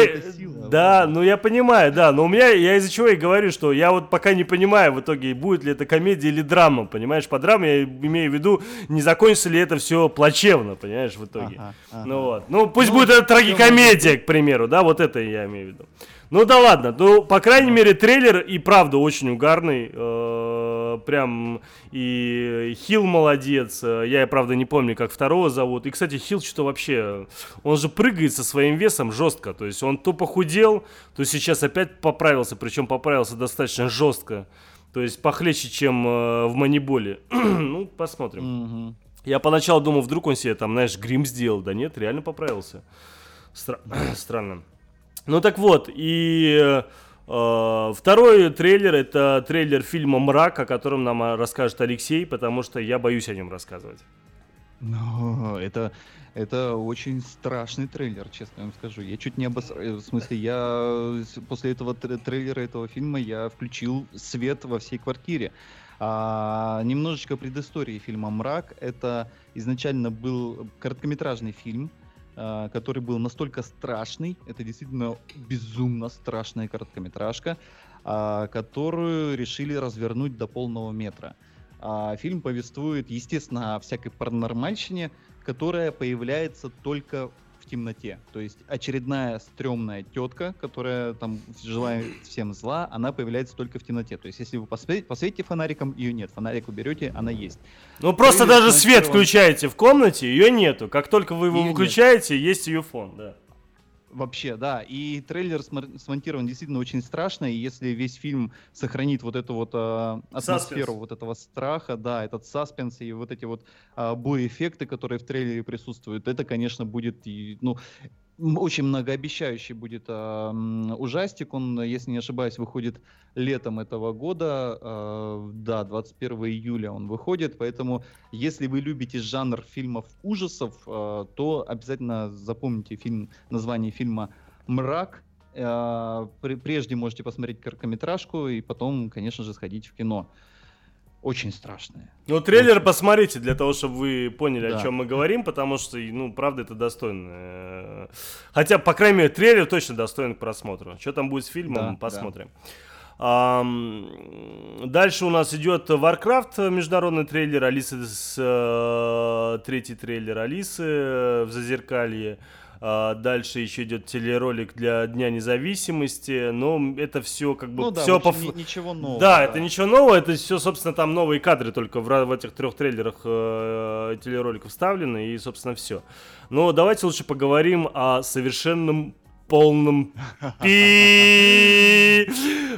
Да, ну я понимаю, да, но у меня, я из-за чего и говорю, что я вот пока не понимаю в итоге, будет ли это комедия или драма, понимаешь, по драме я имею в виду, не закончится ли это все плачевно, понимаешь, в итоге. Ага, ага. Ну вот, ну пусть ну, будет это трагикомедия, к примеру, да, вот это я имею в виду. Ну да ладно, ну, по крайней мере, трейлер и правда очень угарный. Э, прям и Хил молодец. Я, правда, не помню, как второго зовут. И, кстати, Хил что вообще... Он же прыгает со своим весом жестко. То есть он то похудел, то сейчас опять поправился. Причем поправился достаточно жестко. То есть похлеще, чем э, в Маниболе. ну, посмотрим. Я поначалу думал, вдруг он себе там, знаешь, грим сделал. Да нет, реально поправился. Стра- странно. Ну так вот, и э, второй трейлер это трейлер фильма «Мрак», о котором нам э, расскажет Алексей, потому что я боюсь о нем рассказывать. Ну, это, это очень страшный трейлер, честно вам скажу. Я чуть не обосрал. Э, в смысле, я после этого трейлера этого фильма я включил свет во всей квартире. А, немножечко предыстории фильма «Мрак». Это изначально был короткометражный фильм, который был настолько страшный, это действительно безумно страшная короткометражка, а, которую решили развернуть до полного метра. А, фильм повествует, естественно, о всякой паранормальщине, которая появляется только темноте. То есть очередная стрёмная тетка, которая там желает всем зла, она появляется только в темноте. То есть если вы посветите, посветите фонариком, ее нет. Фонарик уберете, она есть. Ну просто Или даже свет включаете в комнате, ее нету. Как только вы его выключаете, нет. есть ее фон, да. Вообще, да. И трейлер смонтирован действительно очень страшно. И если весь фильм сохранит вот эту вот э, атмосферу саспенс. вот этого страха, да, этот саспенс и вот эти вот э, бои-эффекты, которые в трейлере присутствуют, это, конечно, будет, и, ну, очень многообещающий будет э, ужастик. Он, если не ошибаюсь, выходит летом этого года. Э, да, 21 июля он выходит. Поэтому, если вы любите жанр фильмов ужасов, э, то обязательно запомните фильм, название фильма «Мрак». Э, прежде можете посмотреть короткометражку и потом, конечно же, сходить в кино очень страшные. Ну, трейлер очень. посмотрите, для того, чтобы вы поняли, да. о чем мы говорим, потому что, ну, правда, это достойно. Хотя, по крайней мере, трейлер точно достоин к просмотру. Что там будет с фильмом, да, посмотрим. Да. дальше у нас идет Warcraft, международный трейлер, Алисы с э, третий трейлер Алисы э, в Зазеркалье. А, дальше еще идет телеролик для Дня независимости. Но это все как бы ну, да, все по ничего нового. Да, да, это ничего нового. Это все, собственно, там новые кадры только в, в этих трех трейлерах э, телероликов вставлены и, собственно, все. Но давайте лучше поговорим о совершенном полном пи.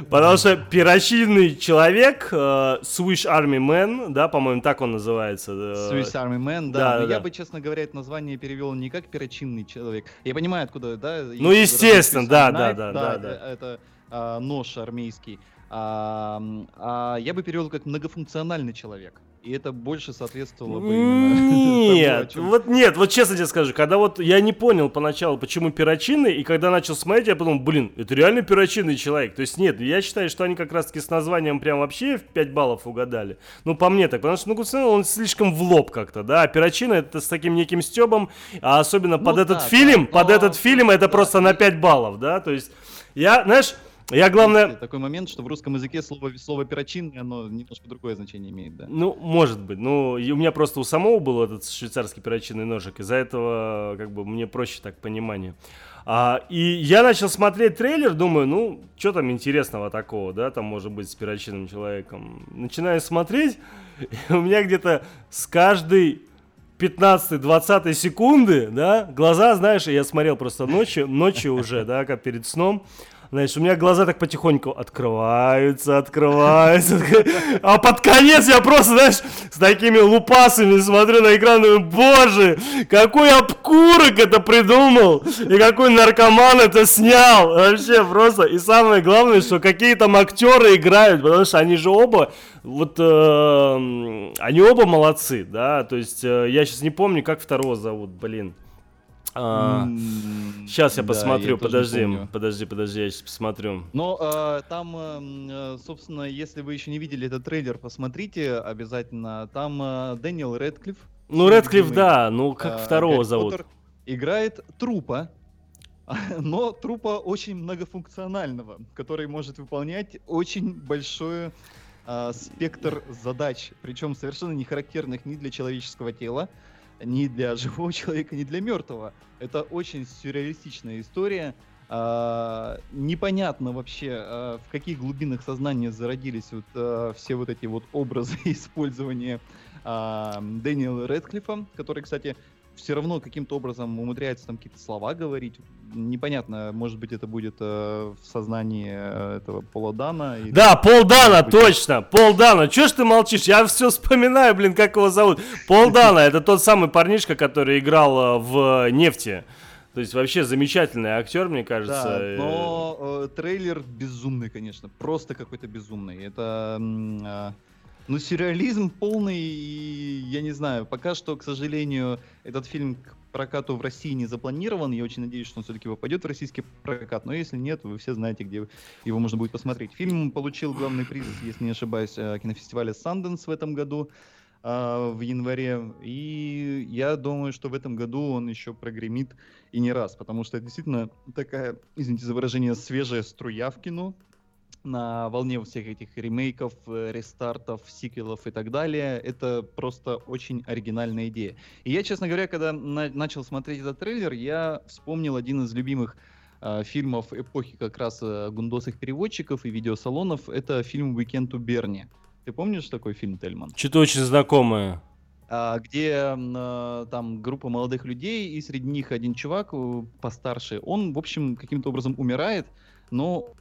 Потому что пирочинный человек, э, Swiss Army Man, да, по-моему, так он называется. Э, Swiss Army Man, да. да, да я бы, честно говоря, это название перевел не как пирочинный человек. Я понимаю, откуда, да. Ну, естественно, да, да, да, да, да. Это а, нож армейский. А, а я бы перевел как многофункциональный человек. И это больше соответствовало бы именно Нет, тому, вот нет, вот честно тебе скажу, когда вот я не понял поначалу, почему перочинный, и когда начал смотреть, я подумал, блин, это реально перочинный человек. То есть нет, я считаю, что они как раз-таки с названием прям вообще в 5 баллов угадали. Ну, по мне так, потому что, ну, он слишком в лоб как-то, да, а перочина это с таким неким стебом, а особенно ну, под да, этот да, фильм, да, под этот фильм это просто на 5 баллов, да, то есть я, знаешь, я главное... Такой момент, что в русском языке слово, слово перочин, оно немножко другое значение имеет, да. Ну, может быть. Ну, у меня просто у самого был этот швейцарский перочинный ножик. Из-за этого, как бы, мне проще так понимание. А, и я начал смотреть трейлер, думаю, ну, что там интересного такого, да, там может быть с перочинным человеком. Начинаю смотреть, и у меня где-то с каждой 15-20 секунды, да, глаза, знаешь, я смотрел просто ночью, ночью уже, да, как перед сном, знаешь, у меня глаза так потихоньку открываются, открываются. А под конец я просто, знаешь, с такими лупасами смотрю на экран думаю, боже, какой обкурок это придумал, и какой наркоман это снял. Вообще просто. И самое главное, что какие там актеры играют, потому что они же оба, вот, э, они оба молодцы, да, то есть э, я сейчас не помню, как второго зовут, блин. А, сейчас я посмотрю, да, я подожди, подожди, подожди, я сейчас посмотрю. Но а, там, а, собственно, если вы еще не видели этот трейлер, посмотрите обязательно. Там а, Дэниел Редклифф. Ну, Редклифф, да, ну как а, второго Гарри зовут? Поттер играет трупа, но трупа очень многофункционального, который может выполнять очень большой а, спектр задач, причем совершенно не характерных ни для человеческого тела, ни для живого человека, ни для мертвого. Это очень сюрреалистичная история. А, непонятно вообще, а, в каких глубинах сознания зародились вот, а, все вот эти вот образы использования а, Дэниела Редклифа, который, кстати, все равно каким-то образом умудряется там какие-то слова говорить. Непонятно, может быть, это будет э, в сознании э, этого Пола Дана. Или... Да, Пол Дана, будет... точно, Пол Дана. Чё ж ты молчишь? Я все вспоминаю, блин, как его зовут. Пол Дана, это тот самый парнишка, который играл э, в «Нефти». То есть вообще замечательный актер, мне кажется. Да, но э, трейлер безумный, конечно, просто какой-то безумный. Это э, ну, сюрреализм полный, и я не знаю, пока что, к сожалению, этот фильм к прокату в России не запланирован. Я очень надеюсь, что он все-таки попадет в российский прокат. Но если нет, вы все знаете, где его можно будет посмотреть. Фильм получил главный приз, если не ошибаюсь, э, кинофестиваля Sundance в этом году э, в январе. И я думаю, что в этом году он еще прогремит и не раз, потому что это действительно такая, извините за выражение, свежая струя в кино на волне всех этих ремейков, э, рестартов, сиквелов и так далее. Это просто очень оригинальная идея. И я, честно говоря, когда на- начал смотреть этот трейлер, я вспомнил один из любимых э, фильмов эпохи как раз э, гундосых переводчиков и видеосалонов. Это фильм «Уикенд у Берни». Ты помнишь такой фильм, Тельман? Что-то очень знакомое. А, где там группа молодых людей, и среди них один чувак постарше. Он, в общем, каким-то образом умирает, но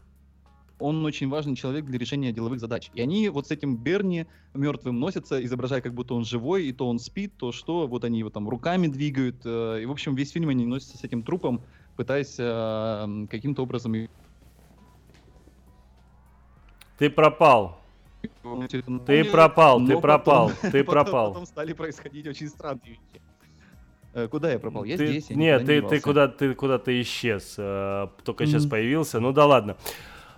он очень важный человек для решения деловых задач. И они вот с этим Берни мертвым носятся, изображая, как будто он живой, и то он спит, то что, вот они его там руками двигают. Э, и, в общем, весь фильм они носятся с этим трупом, пытаясь э, каким-то образом... Ты пропал. Ты пропал, ты пропал, ты пропал. Потом стали происходить очень странные вещи. Э, куда я пропал? Я ты, здесь. Я нет, ты, ты куда ты куда-то исчез. Э, только сейчас появился. Ну да ладно.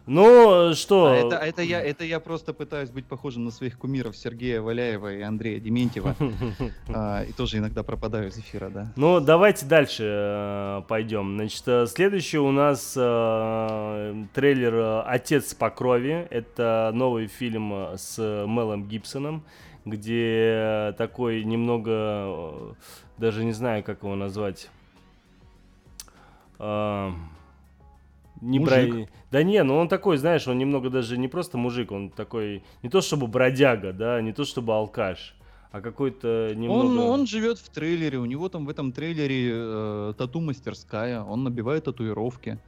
Ну, что... А это, это, я, это я просто пытаюсь быть похожим на своих кумиров Сергея Валяева и Андрея Дементьева. а, и тоже иногда пропадаю из эфира, да. Ну, давайте дальше э, пойдем. Значит, э, следующий у нас э, трейлер «Отец по крови». Это новый фильм с Мелом Гибсоном, где такой немного, даже не знаю, как его назвать... Не бра... Да не, ну он такой, знаешь, он немного даже не просто мужик, он такой, не то чтобы бродяга, да, не то чтобы алкаш, а какой-то немного... Он, он живет в трейлере, у него там в этом трейлере э, тату-мастерская, он набивает татуировки.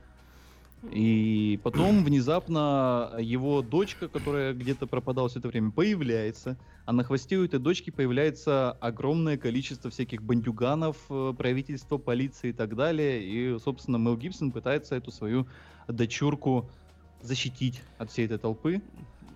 И потом внезапно его дочка, которая где-то пропадала все это время, появляется. А на хвосте у этой дочки появляется огромное количество всяких бандюганов, э, правительства, полиции и так далее. И, собственно, Мел Гибсон пытается эту свою дочурку защитить от всей этой толпы.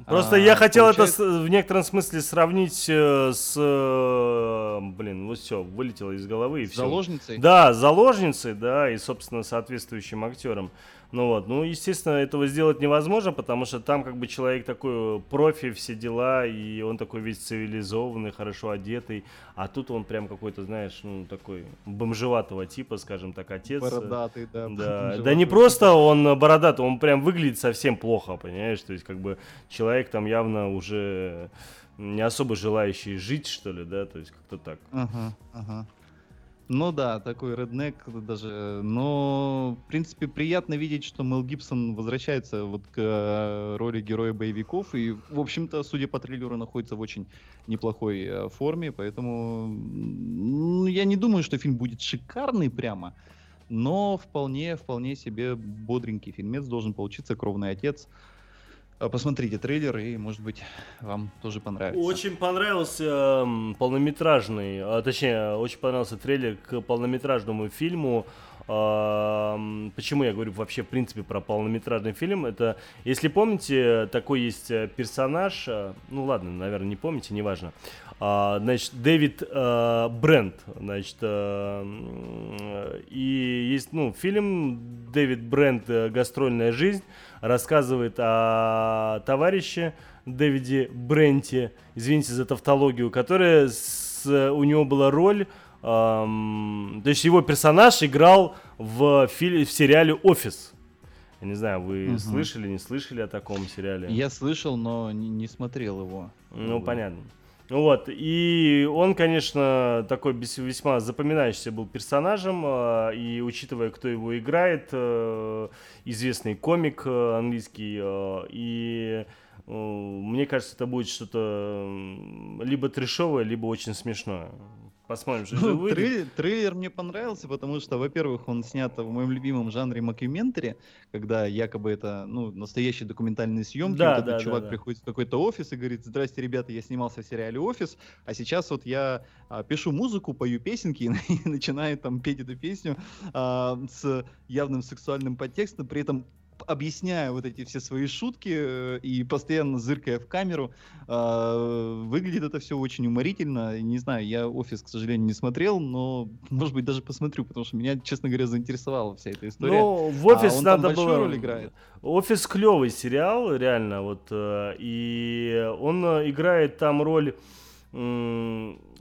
Просто а, я хотел получается... это в некотором смысле сравнить э, с... Э, блин, вот все, вылетело из головы и все. Заложницей? Да, заложницей, да, и, собственно, соответствующим актером. Ну вот, ну, естественно, этого сделать невозможно, потому что там как бы человек такой профи, все дела, и он такой весь цивилизованный, хорошо одетый, а тут он прям какой-то, знаешь, ну, такой бомжеватого типа, скажем так, отец. Бородатый, да. Да, да не просто он бородатый, он прям выглядит совсем плохо, понимаешь, то есть как бы человек там явно уже не особо желающий жить, что ли, да, то есть как-то так. Ага, ага. Ну да, такой реднек даже. Но, в принципе, приятно видеть, что Мел Гибсон возвращается вот к э, роли героя боевиков. И, в общем-то, судя по трейлеру, находится в очень неплохой э, форме. Поэтому ну, я не думаю, что фильм будет шикарный прямо. Но вполне, вполне себе бодренький фильмец должен получиться «Кровный отец». А, посмотрите трейлер, и, может быть, вам тоже понравится. Очень понравился полнометражный, а, точнее, очень понравился трейлер к полнометражному фильму. Э, почему я говорю вообще, в принципе, про полнометражный фильм? Это, если помните, такой есть э, персонаж, э, ну ладно, наверное, не помните, неважно. Uh, значит, Дэвид uh, Брент, значит, uh, и есть, ну, фильм Дэвид Брент «Гастрольная жизнь», рассказывает о товарище Дэвиде Бренте, извините за тавтологию, которая с, у него была роль, эм, то есть его персонаж играл в, фили, в сериале «Офис». Я не знаю, вы угу. слышали, не слышали о таком сериале? Я слышал, но не, не смотрел его. Ну, понятно. Вот, и он, конечно, такой весьма запоминающийся был персонажем, а, и учитывая, кто его играет, э, известный комик э, английский, э, и мне кажется, это будет что-то либо трешовое, либо очень смешное. Посмотрим, что ну. Трейлер, трейлер мне понравился, потому что, во-первых, он снят в моем любимом жанре макюментари, когда якобы это ну, настоящие документальные съемки. Да, вот да, этот чувак да, приходит в какой-то офис и говорит, здрасте, ребята, я снимался в сериале «Офис», а сейчас вот я а, пишу музыку, пою песенки и, и начинаю там петь эту песню а, с явным сексуальным подтекстом, при этом объясняя вот эти все свои шутки э, и постоянно зыркая в камеру. Э, выглядит это все очень уморительно. Не знаю, я офис, к сожалению, не смотрел, но, может быть, даже посмотрю, потому что меня, честно говоря, заинтересовала вся эта история. Ну, в офис а он надо там было... роль играет. Офис клевый сериал, реально, вот, э, и он э, играет там роль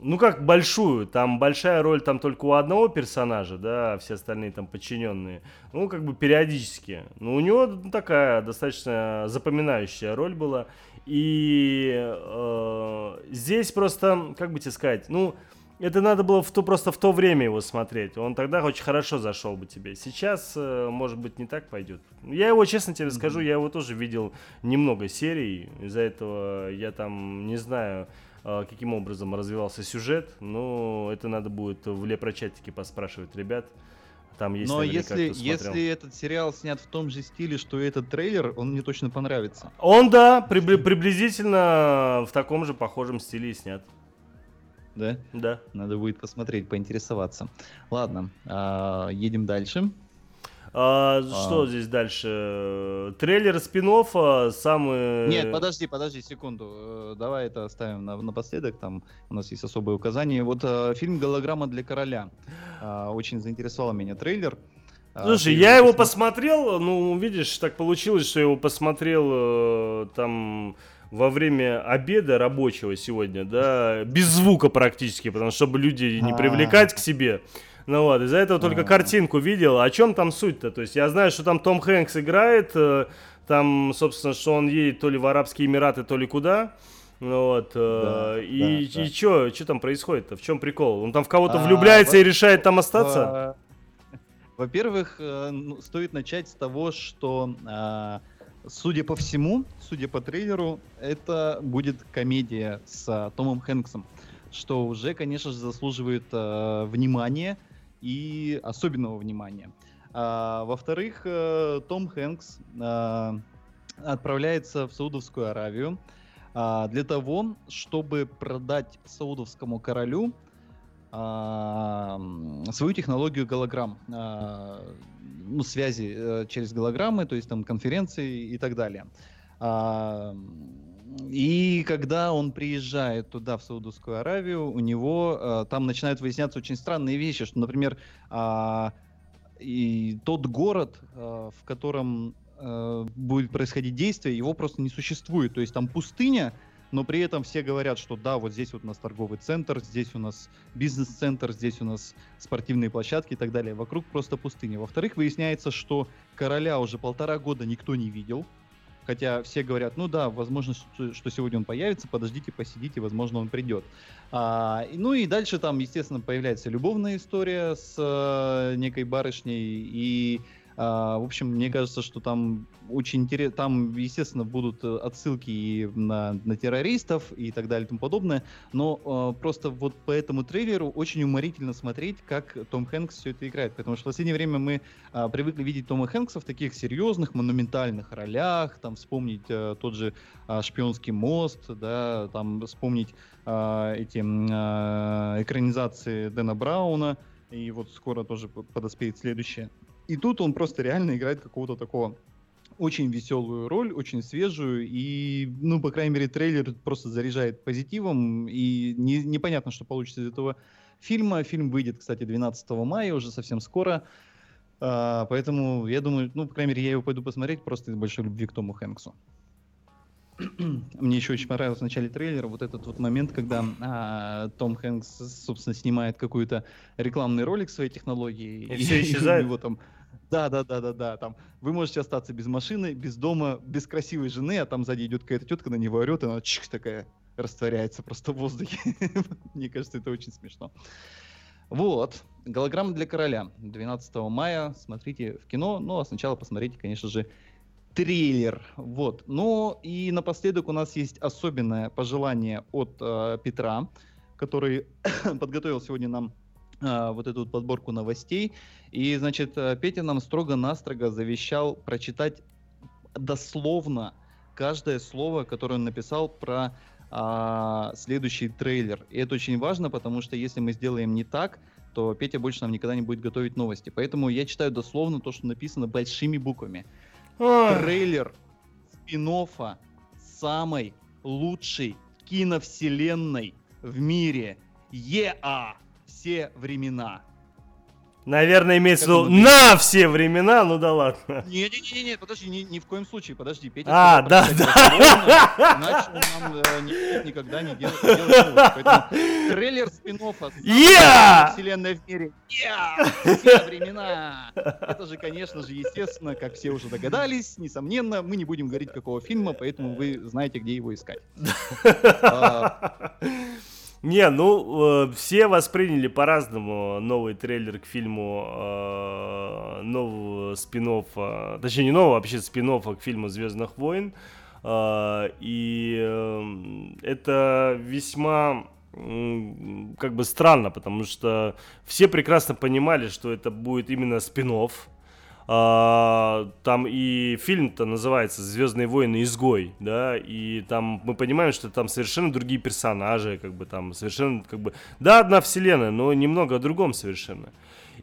ну как большую, там большая роль там только у одного персонажа, да, а все остальные там подчиненные, ну как бы периодически. Но у него такая достаточно запоминающая роль была. И э, здесь просто, как бы тебе сказать, ну это надо было в то, просто в то время его смотреть. Он тогда очень хорошо зашел бы тебе. Сейчас, э, может быть, не так пойдет. Я его, честно тебе скажу, я его тоже видел немного серий. Из-за этого я там не знаю каким образом развивался сюжет, но это надо будет в лепрочатике поспрашивать ребят. Там есть Но если, если этот сериал снят в том же стиле, что и этот трейлер, он мне точно понравится. Он, да, прибли- приблизительно в таком же похожем стиле снят. Да? Да. Надо будет посмотреть, поинтересоваться. Ладно, а, едем дальше. А, что а. здесь дальше? Трейлер спин самый... Нет, подожди, подожди секунду. Э, давай это оставим на, напоследок. Там у нас есть особые указания. Вот э, фильм «Голограмма для короля». Э, очень заинтересовал меня трейлер. А, Слушай, я его посмотрел, ну, видишь, так получилось, что я его посмотрел э, там во время обеда рабочего сегодня, да, без звука практически, потому что чтобы люди не привлекать к себе. Ну вот, из-за этого только картинку видел. О чем там суть-то? То есть я знаю, что там Том Хэнкс играет, э, там, собственно, что он едет то ли в Арабские Эмираты, то ли куда. Ну вот, э, да, и, да, и да. что там происходит-то? В чем прикол? Он там в кого-то а, влюбляется во- и решает там остаться? Во-первых, э, ну, стоит начать с того, что, а, судя по всему, судя по трейлеру, это будет комедия с Томом Хэнксом, что уже, конечно же, заслуживает внимания и особенного внимания. А, во-вторых, э, Том Хэнкс а, отправляется в Саудовскую Аравию а, для того, чтобы продать саудовскому королю а, свою технологию голограмм, а, ну, связи а, через голограммы, то есть там конференции и так далее. И когда он приезжает туда, в Саудовскую Аравию, у него э, там начинают выясняться очень странные вещи, что, например, э, и тот город, э, в котором э, будет происходить действие, его просто не существует. То есть там пустыня, но при этом все говорят, что да, вот здесь вот у нас торговый центр, здесь у нас бизнес-центр, здесь у нас спортивные площадки и так далее. Вокруг просто пустыня. Во-вторых, выясняется, что короля уже полтора года никто не видел. Хотя все говорят, ну да, возможно, что, сегодня он появится, подождите, посидите, возможно, он придет. А, ну и дальше там, естественно, появляется любовная история с э, некой барышней, и а, в общем, мне кажется, что там очень интересно, там, естественно, будут э, отсылки и на, на террористов и так далее и тому подобное, но э, просто вот по этому трейлеру очень уморительно смотреть, как Том Хэнкс все это играет, потому что в последнее время мы э, привыкли видеть Тома Хэнкса в таких серьезных, монументальных ролях, там вспомнить э, тот же э, «Шпионский мост», да, там вспомнить э, эти э, экранизации Дэна Брауна, и вот скоро тоже подоспеет следующее. И тут он просто реально играет какого-то такого очень веселую роль, очень свежую, и, ну, по крайней мере, трейлер просто заряжает позитивом, и не, непонятно, что получится из этого фильма. Фильм выйдет, кстати, 12 мая, уже совсем скоро, а, поэтому я думаю, ну, по крайней мере, я его пойду посмотреть просто из большой любви к Тому Хэнксу. Мне еще очень понравился в начале трейлера вот этот вот момент, когда а, Том Хэнкс, собственно, снимает какой-то рекламный ролик своей технологии. И, и все исчезает. И у него там да, да, да, да, да. Там вы можете остаться без машины, без дома, без красивой жены, а там сзади идет какая-то тетка, на него орет, и она чих такая растворяется просто в воздухе. Мне кажется, это очень смешно. Вот. Голограмма для короля. 12 мая. Смотрите в кино. Ну, а сначала посмотрите, конечно же, трейлер. Вот. Ну, и напоследок у нас есть особенное пожелание от э, Петра, который подготовил сегодня нам вот эту вот подборку новостей. И, значит, э, Петя нам строго-настрого завещал прочитать дословно каждое слово, которое он написал про а, следующий трейлер. И это очень важно, потому что если мы сделаем не так, то Петя больше нам никогда не будет готовить новости. Поэтому я читаю дословно то, что написано большими буквами. Ой. Трейлер спин самой лучшей киновселенной в мире. ЕА все времена. Наверное, имеется в виду на все времена, ну да ладно. Не-не-не, подожди, ни, ни в коем случае, подожди. Петя а, да, да. Иначе он нам э, не, никогда не. Поэтому трейлер спин yeah! вселенная в мире. Yeah! Все времена. Это же, конечно же, естественно, как все уже догадались, несомненно, мы не будем говорить, какого фильма, поэтому вы знаете, где его искать. Не, ну, э, все восприняли по-разному новый трейлер к фильму э, нового спин точнее, не нового, а вообще спин к фильму «Звездных войн». Э, и э, это весьма как бы странно, потому что все прекрасно понимали, что это будет именно спин а, там и фильм-то называется «Звездные войны. Изгой», да, и там мы понимаем, что там совершенно другие персонажи, как бы там совершенно, как бы, да, одна вселенная, но немного о другом совершенно.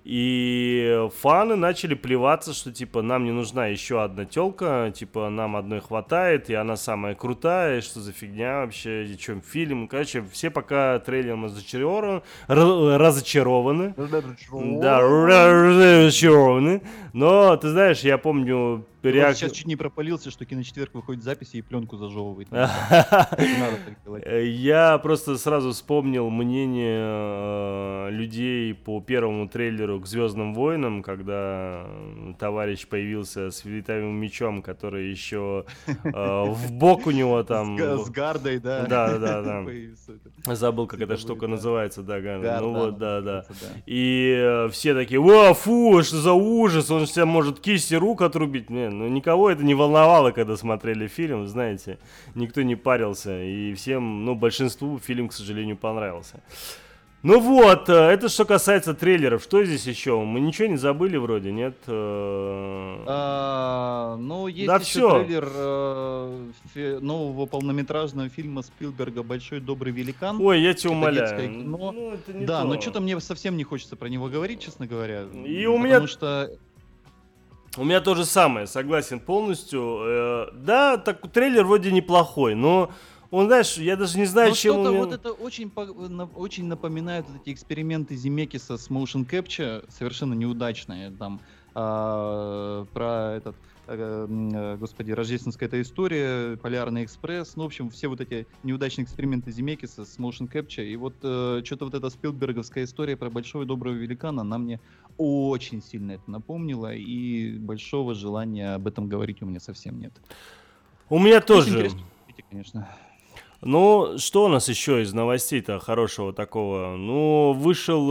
И фаны начали плеваться, что типа нам не нужна еще одна телка, типа нам одной хватает, и она самая крутая, что за фигня вообще, и чем фильм. Короче, все пока трейлером разочарованы, разочарованы. Да, разочарованы. Но, ты знаешь, я помню реак... сейчас чуть не пропалился, что киночетверг выходит записи и пленку зажевывает. Я просто сразу вспомнил мнение э, людей по первому трейлеру к Звездным войнам, когда товарищ появился с велитавым мечом, который еще э, в бок у него там. С гардой, да. Да, да, да. Забыл, как эта штука называется, да, Ну вот, да, да. И э, все такие, о, фу, что за ужас, он себя может кисти рук отрубить. Не, ну никого это не волновало, когда смотрели фильм, знаете, никто не парился, и всем, ну, большинству фильм, к сожалению, понравился. Ну вот, э, это что касается трейлеров. Что здесь еще? Мы ничего не забыли вроде, нет? Э? А, ну, есть да еще все. трейлер э, нового полнометражного фильма Спилберга «Большой добрый великан». Ой, я тебя умоляю. Кино. Ну, это не да, то. но что-то мне совсем не хочется про него говорить, честно говоря. И у меня... Потому что у меня то же самое, согласен полностью. Э, да, так трейлер вроде неплохой, но он, знаешь, я даже не знаю, но чем что-то меня... вот это очень, очень напоминает вот эти эксперименты Земекиса с motion capture, совершенно неудачные. Там а, про этот Э, э, господи, рождественская эта история, Полярный экспресс, ну, в общем, все вот эти неудачные эксперименты Земекиса с motion capture, и вот э, что-то вот эта спилберговская история про большого и доброго великана, она мне очень сильно это напомнила, и большого желания об этом говорить у меня совсем нет. У меня тоже. Конечно. Ну, что у нас еще из новостей-то хорошего такого? Ну, вышел,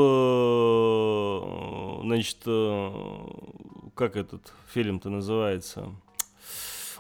значит, как этот фильм-то называется?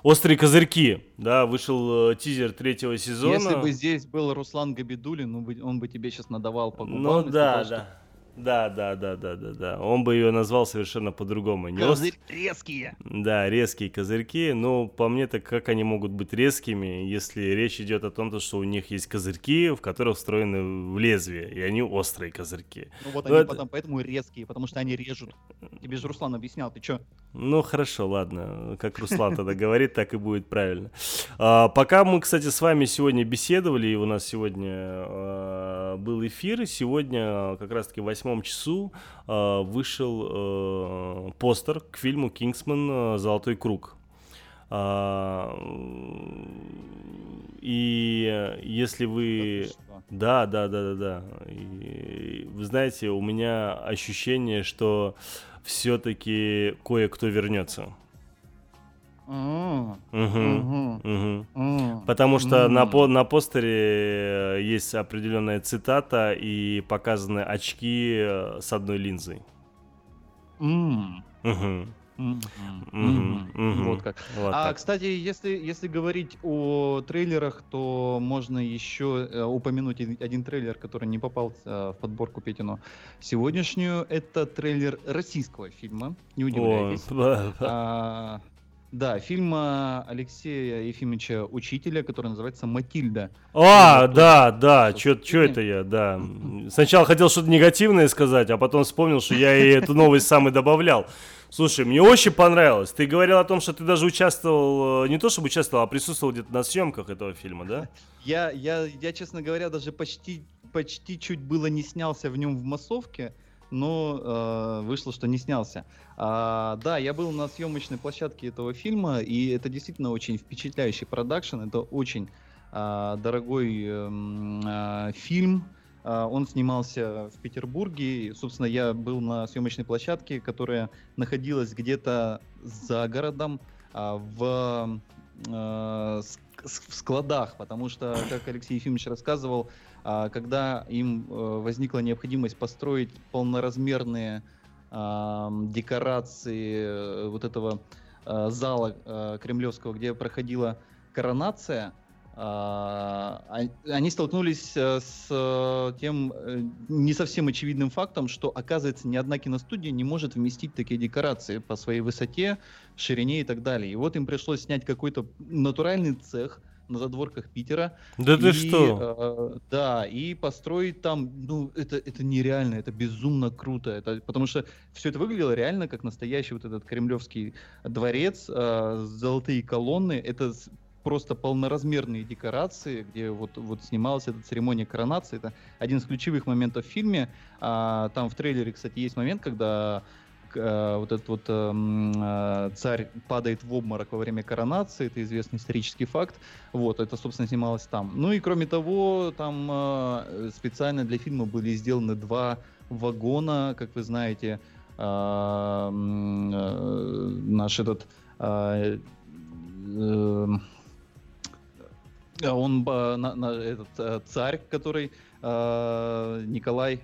Острые козырьки, да, вышел э, тизер третьего сезона. Если бы здесь был Руслан Габидулин, он бы, он бы тебе сейчас надавал по губам. Ну да, да. Да, да, да, да, да, да. Он бы ее назвал совершенно по-другому. Не Козырь резкие. Да, резкие козырьки. Но по мне так как они могут быть резкими, если речь идет о том, что у них есть козырьки, в которых встроены в лезвие, и они острые козырьки. Ну вот Но они это... потом поэтому резкие, потому что они режут. Тебе же Руслан объяснял, ты что? Ну хорошо, ладно. Как Руслан тогда говорит, так и будет правильно. А, пока мы, кстати, с вами сегодня беседовали, и у нас сегодня а, был эфир, сегодня как раз-таки 8 восьмом часу э, вышел э, постер к фильму «Кингсман. Золотой круг». А, и если вы... Да, да, да, да, да. И, вы знаете, у меня ощущение, что все-таки кое-кто вернется. Потому что на, по, на постере есть определенная цитата и показаны очки э, с одной линзой. Вот как. а, кстати, если, если говорить о трейлерах, то можно еще э, упомянуть один трейлер, который не попал э, в подборку Петину сегодняшнюю. Это трейлер российского фильма. Не удивляйтесь. Да, фильм Алексея Ефимовича Учителя, который называется «Матильда». А, да, да, что это я, да. Сначала хотел что-то негативное сказать, а потом вспомнил, что я и эту новость сам и добавлял. Слушай, мне очень понравилось. Ты говорил о том, что ты даже участвовал, э, не то чтобы участвовал, а присутствовал где-то на съемках этого фильма, да? Я, я, я честно говоря, даже почти, почти чуть было не снялся в нем в массовке но э, вышло, что не снялся. А, да, я был на съемочной площадке этого фильма, и это действительно очень впечатляющий продакшн, это очень э, дорогой э, э, фильм. Э, он снимался в Петербурге, собственно, я был на съемочной площадке, которая находилась где-то за городом, в, э, в складах, потому что, как Алексей Ефимович рассказывал, а, когда им э, возникла необходимость построить полноразмерные декорации э, вот этого э, зала кремлевского, где проходила коронация, а, они столкнулись с тем не совсем очевидным фактом, что, оказывается, ни одна киностудия не может вместить такие декорации по своей высоте, ширине и так далее. И вот им пришлось снять какой-то натуральный цех, на задворках Питера. Да и, ты что? Э, да, и построить там, ну, это, это нереально, это безумно круто. Это, потому что все это выглядело реально как настоящий вот этот кремлевский дворец, э, золотые колонны. Это просто полноразмерные декорации, где вот, вот снималась эта церемония коронации. Это один из ключевых моментов в фильме. А, там в трейлере, кстати, есть момент, когда а, вот этот вот а, царь падает в обморок во время коронации, это известный исторический факт. Вот, это, собственно, снималось там. Ну и кроме того, там а, специально для фильма были сделаны два вагона, как вы знаете, а, а, наш этот а, э, он на, на, этот э, царь, который э, Николай.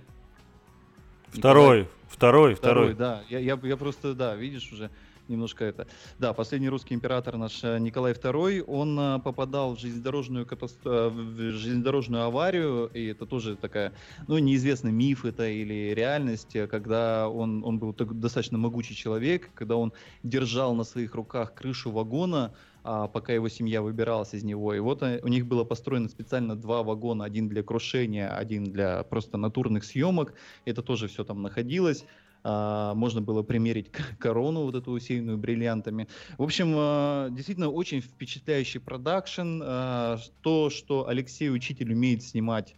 Второй, Николай, второй, второй, второй. Да, я, я, я просто, да, видишь уже немножко это. Да, последний русский император наш э, Николай II, он э, попадал в железнодорожную, катастро... в железнодорожную аварию, и это тоже такая, ну, неизвестный миф это или реальность, когда он, он был достаточно могучий человек, когда он держал на своих руках крышу вагона, пока его семья выбиралась из него. И вот у них было построено специально два вагона, один для крушения, один для просто натурных съемок. Это тоже все там находилось. Uh, можно было примерить корону вот эту усеянную бриллиантами. В общем, uh, действительно очень впечатляющий продакшн. То, что Алексей Учитель умеет снимать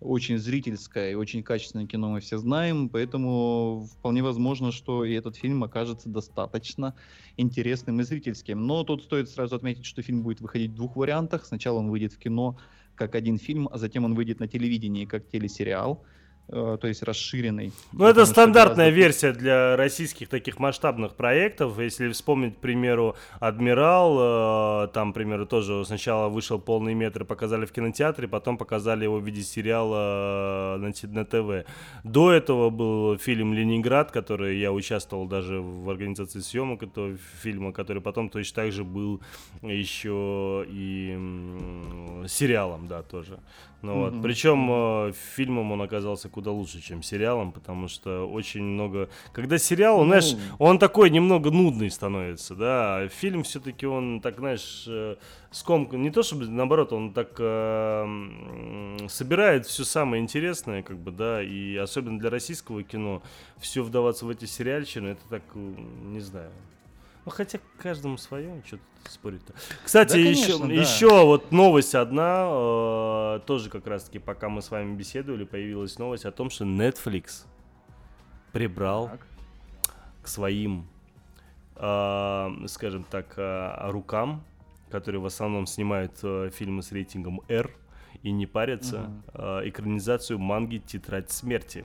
очень зрительское и очень качественное кино мы все знаем, поэтому вполне возможно, что и этот фильм окажется достаточно интересным и зрительским. Но тут стоит сразу отметить, что фильм будет выходить в двух вариантах. Сначала он выйдет в кино как один фильм, а затем он выйдет на телевидении как телесериал. Э, то есть расширенный. Ну, это стандартная гораздо... версия для российских таких масштабных проектов. Если вспомнить, к примеру, «Адмирал», э, там, к примеру, тоже сначала вышел полный метр, показали в кинотеатре, потом показали его в виде сериала э, на, на ТВ. До этого был фильм «Ленинград», который я участвовал даже в организации съемок этого фильма, который потом точно так же был еще и сериалом, да, тоже. Ну, mm-hmm. вот. Причем э, фильмом он оказался куда лучше, чем сериалом, потому что очень много... Когда сериал, mm-hmm. знаешь, он такой немного нудный становится, да, а фильм все-таки он так, знаешь, э, скомк... Не то чтобы, наоборот, он так э, собирает все самое интересное, как бы, да, и особенно для российского кино все вдаваться в эти сериальчины, это так, не знаю, ну, хотя каждому свое, что спорить-то. Кстати, да, еще, да. еще вот новость одна, э, тоже как раз-таки, пока мы с вами беседовали, появилась новость о том, что Netflix прибрал так. к своим, э, скажем так, э, рукам, которые в основном снимают э, фильмы с рейтингом R и не парятся, угу. э, экранизацию манги «Тетрадь смерти».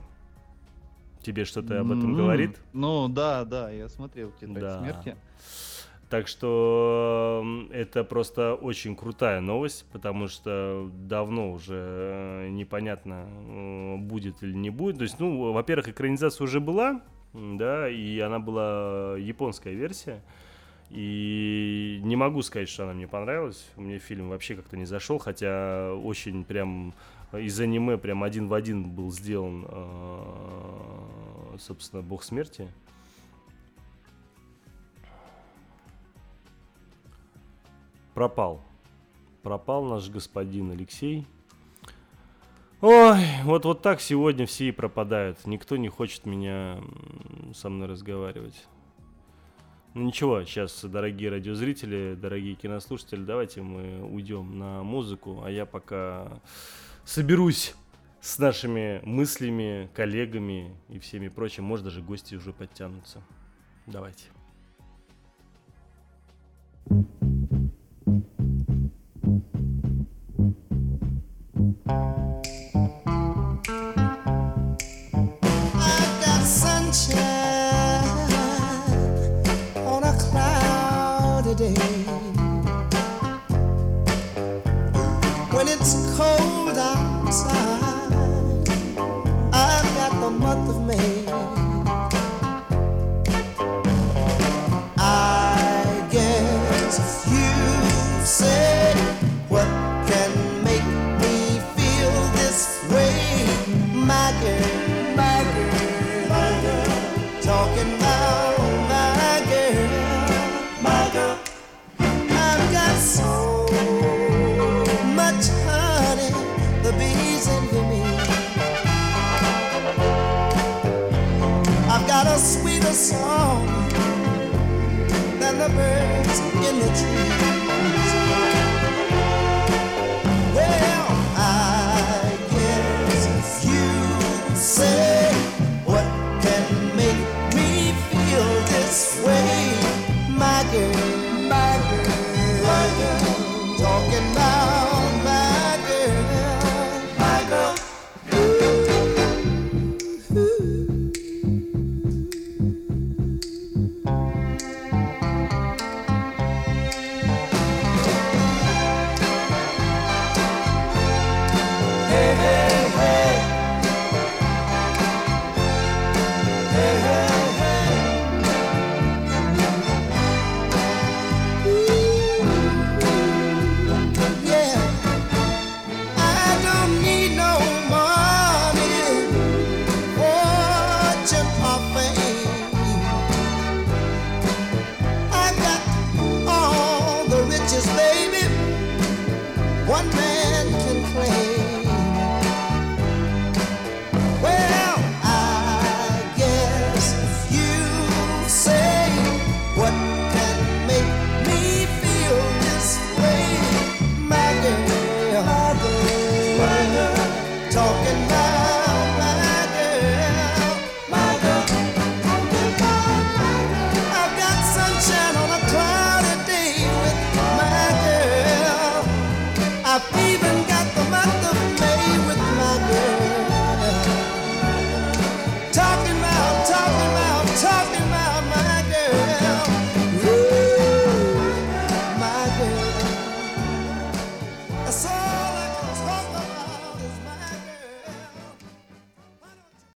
Тебе что-то об этом mm-hmm. говорит? Ну да, да, я смотрел «Тетрадь да. смерти». Так что это просто очень крутая новость, потому что давно уже э, непонятно, э, будет или не будет. То есть, ну, во-первых, экранизация уже была, да, и она была японская версия. И не могу сказать, что она мне понравилась. Мне фильм вообще как-то не зашел, хотя очень прям из аниме прям один в один был сделан, э, собственно, Бог смерти. Пропал. Пропал наш господин Алексей. Ой, вот, вот так сегодня все и пропадают. Никто не хочет меня со мной разговаривать. Ну ничего, сейчас, дорогие радиозрители, дорогие кинослушатели, давайте мы уйдем на музыку, а я пока соберусь с нашими мыслями, коллегами и всеми прочим. Может, даже гости уже подтянутся. Давайте. When reason for me. I've got a sweeter song than the birds in the tree.